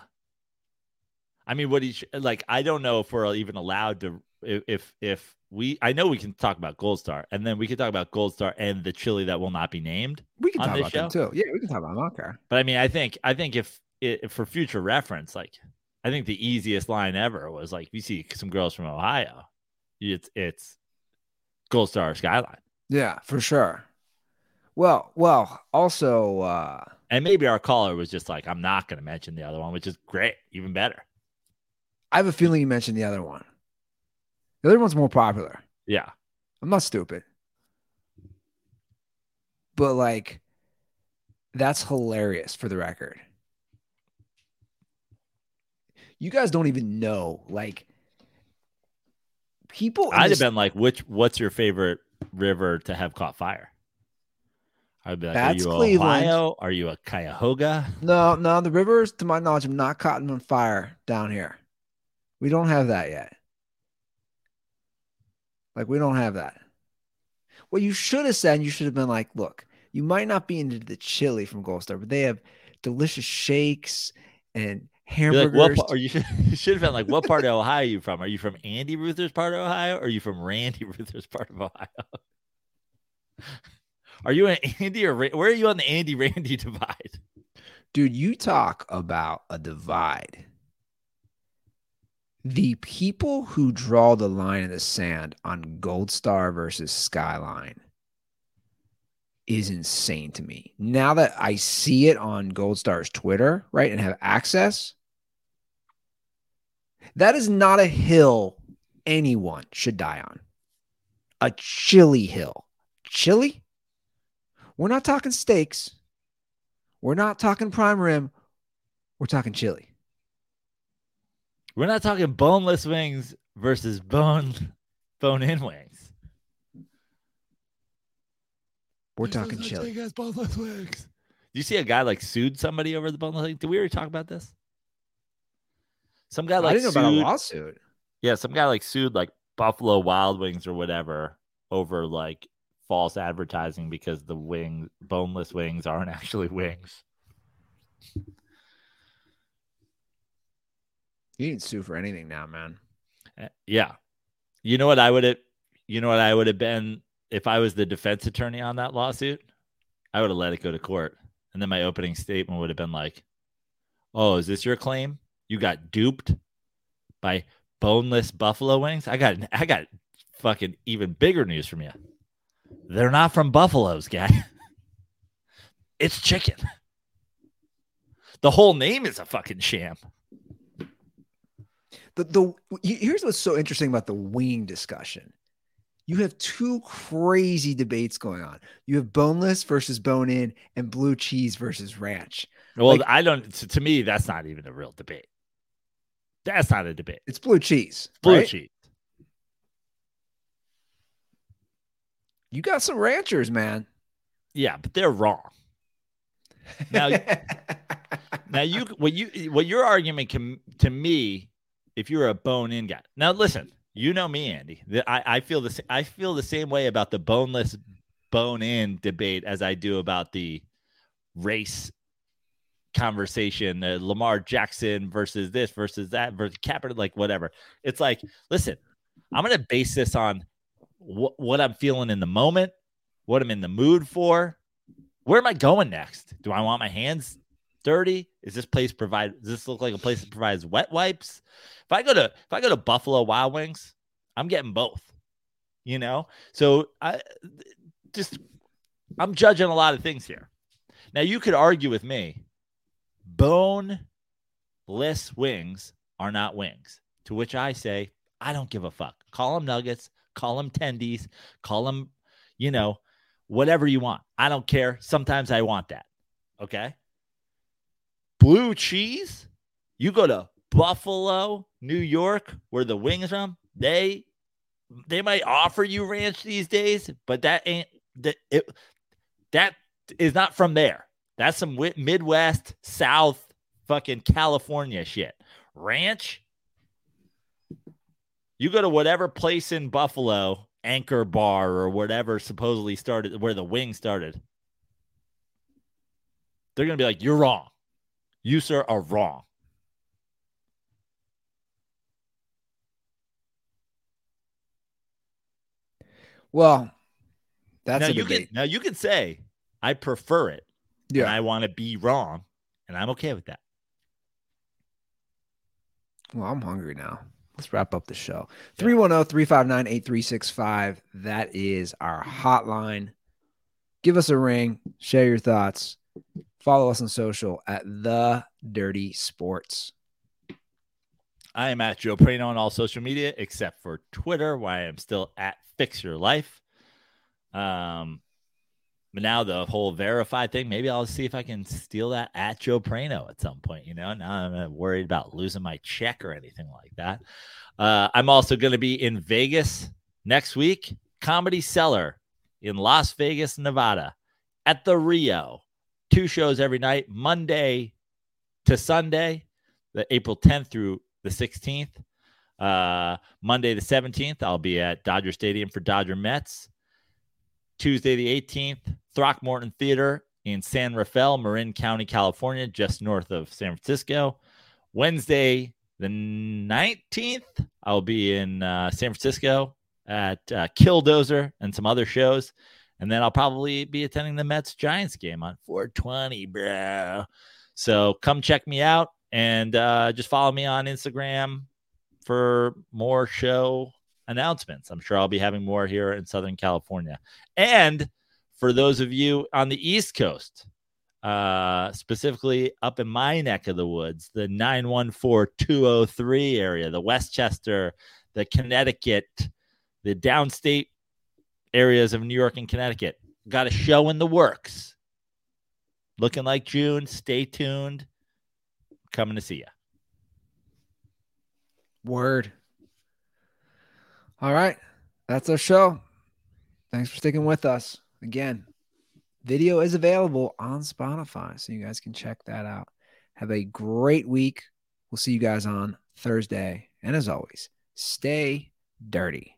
I mean, what he like? I don't know if we're even allowed to. If if, we, I know we can talk about Gold Star, and then we can talk about Gold Star and the chili that will not be named. We can talk about them too. Yeah, we can talk about them. I. But I mean, I think I think if, if for future reference, like I think the easiest line ever was like we see some girls from Ohio, it's it's Gold Star Skyline, Yeah, for sure. Well, well, also uh and maybe our caller was just like, I'm not going to mention the other one, which is great, even better. I have a feeling you mentioned the other one. The other one's more popular. Yeah, I'm not stupid. But like that's hilarious for the record. You guys don't even know like people I'd have been like, which what's your favorite river to have caught fire? I'd be like, That's are you Cleveland. Ohio? Are you a Cuyahoga? No, no, the rivers, to my knowledge, have not caught on fire down here. We don't have that yet. Like, we don't have that. What you should have said, you should have been like, look, you might not be into the chili from Gold Star, but they have delicious shakes and You're like, hamburgers. what? pa- Or you should, you should have been like, what part of Ohio are you from? Are you from Andy Ruther's part of Ohio? Or are you from Randy Ruther's part of Ohio? Are you an Andy or Ra- where are you on the Andy Randy divide? Dude, you talk about a divide. The people who draw the line in the sand on Gold Star versus Skyline is insane to me. Now that I see it on Gold Star's Twitter, right, and have access, that is not a hill anyone should die on. A chili hill. chili. We're not talking steaks. We're not talking prime rim. We're talking chili. We're not talking boneless wings versus bone bone in wings. We're talking chili. boneless wings. Do You see a guy like sued somebody over the boneless wing? Did we already talk about this? Some guy like I didn't know about a sued- lawsuit. Yeah, some guy like sued like Buffalo Wild Wings or whatever over like false advertising because the wing boneless wings aren't actually wings. You didn't sue for anything now, man. Uh, Yeah. You know what I would have you know what I would have been if I was the defense attorney on that lawsuit? I would have let it go to court. And then my opening statement would have been like, "Oh, is this your claim? You got duped by boneless buffalo wings? I got I got fucking even bigger news from you. They're not from buffaloes, guy. it's chicken. The whole name is a fucking sham. The the here's what's so interesting about the wing discussion. You have two crazy debates going on. You have boneless versus bone in and blue cheese versus ranch. Well, Like- I don't. To, to me, that's not even a real debate. That's not a debate. It's blue cheese. Blue right? cheese. You got some ranchers, man. Yeah, but they're wrong. Now, now you what you what your argument can to me, if you're a bone in guy. Now listen, you know me, Andy. I I feel the I feel the same way about the boneless bone in debate as I do about the race conversation, uh, Lamar Jackson versus this versus that versus Kaepernick, like whatever. It's like, listen, I'm gonna base this on wh- what I'm feeling in the moment, what I'm in the mood for. Where am I going next? Do I want my hands dirty? Is this place provide? Does this look like a place that provides wet wipes? If I go to if I go to Buffalo Wild Wings, I'm getting both. You know, so I just I'm judging a lot of things here. Now you could argue with me, boneless wings are not wings. To which I say, I don't give a fuck. Call them nuggets, call them tendies, call them, you know, whatever you want. I don't care. Sometimes I want that. Okay. Blue cheese, you go to Buffalo, New York, where the wings from, they they might offer you ranch these days, but that ain't that it that is not from there. That's some Midwest, South, fucking California shit. Ranch. You go to whatever place in Buffalo, Anchor Bar or whatever supposedly started where the wing started. They're gonna be like, "You're wrong. You sir are wrong." well, that's now a you debate. can now you can say, "I prefer it," and yeah. I want to be wrong, and I'm okay with that. Well, I'm hungry now. Let's wrap up the show. oh, 310 359 8365. That is our hotline. Give us a ring. Share your thoughts. Follow us on social at The Dirty Sports. I am at Joe Praino on all social media except for Twitter, where I am still at Fix Your Life. Um, but now the whole verified thing, maybe I'll see if I can steal that at Joe Praino at some point. You know, now I'm worried about losing my check or anything like that. Uh, I'm also going to be in Vegas next week, Comedy Cellar in Las Vegas, Nevada, at the Rio. Two shows every night, Monday to Sunday, the April 10th through the 16th. Uh, Monday the 17th, I'll be at Dodger Stadium for Dodger Mets. Tuesday the 18th, Throckmorton Theater in San Rafael, Marin County, California, just north of San Francisco. Wednesday the 19th, I'll be in uh, San Francisco at uh, Killdozer and some other shows. And then I'll probably be attending the Mets Giants game on 420, bro. So come check me out and uh, just follow me on Instagram for more show announcements. I'm sure I'll be having more here in Southern California. And for those of you on the East Coast, uh, specifically up in my neck of the woods, the 914203 area, the Westchester, the Connecticut, the downstate areas of New York and Connecticut. Got a show in the works. Looking like June. Stay tuned. Coming to see you. Word. All right. That's our show. Thanks for sticking with us. Again, video is available on Spotify, so you guys can check that out. Have a great week. We'll see you guys on Thursday. And as always, stay dirty.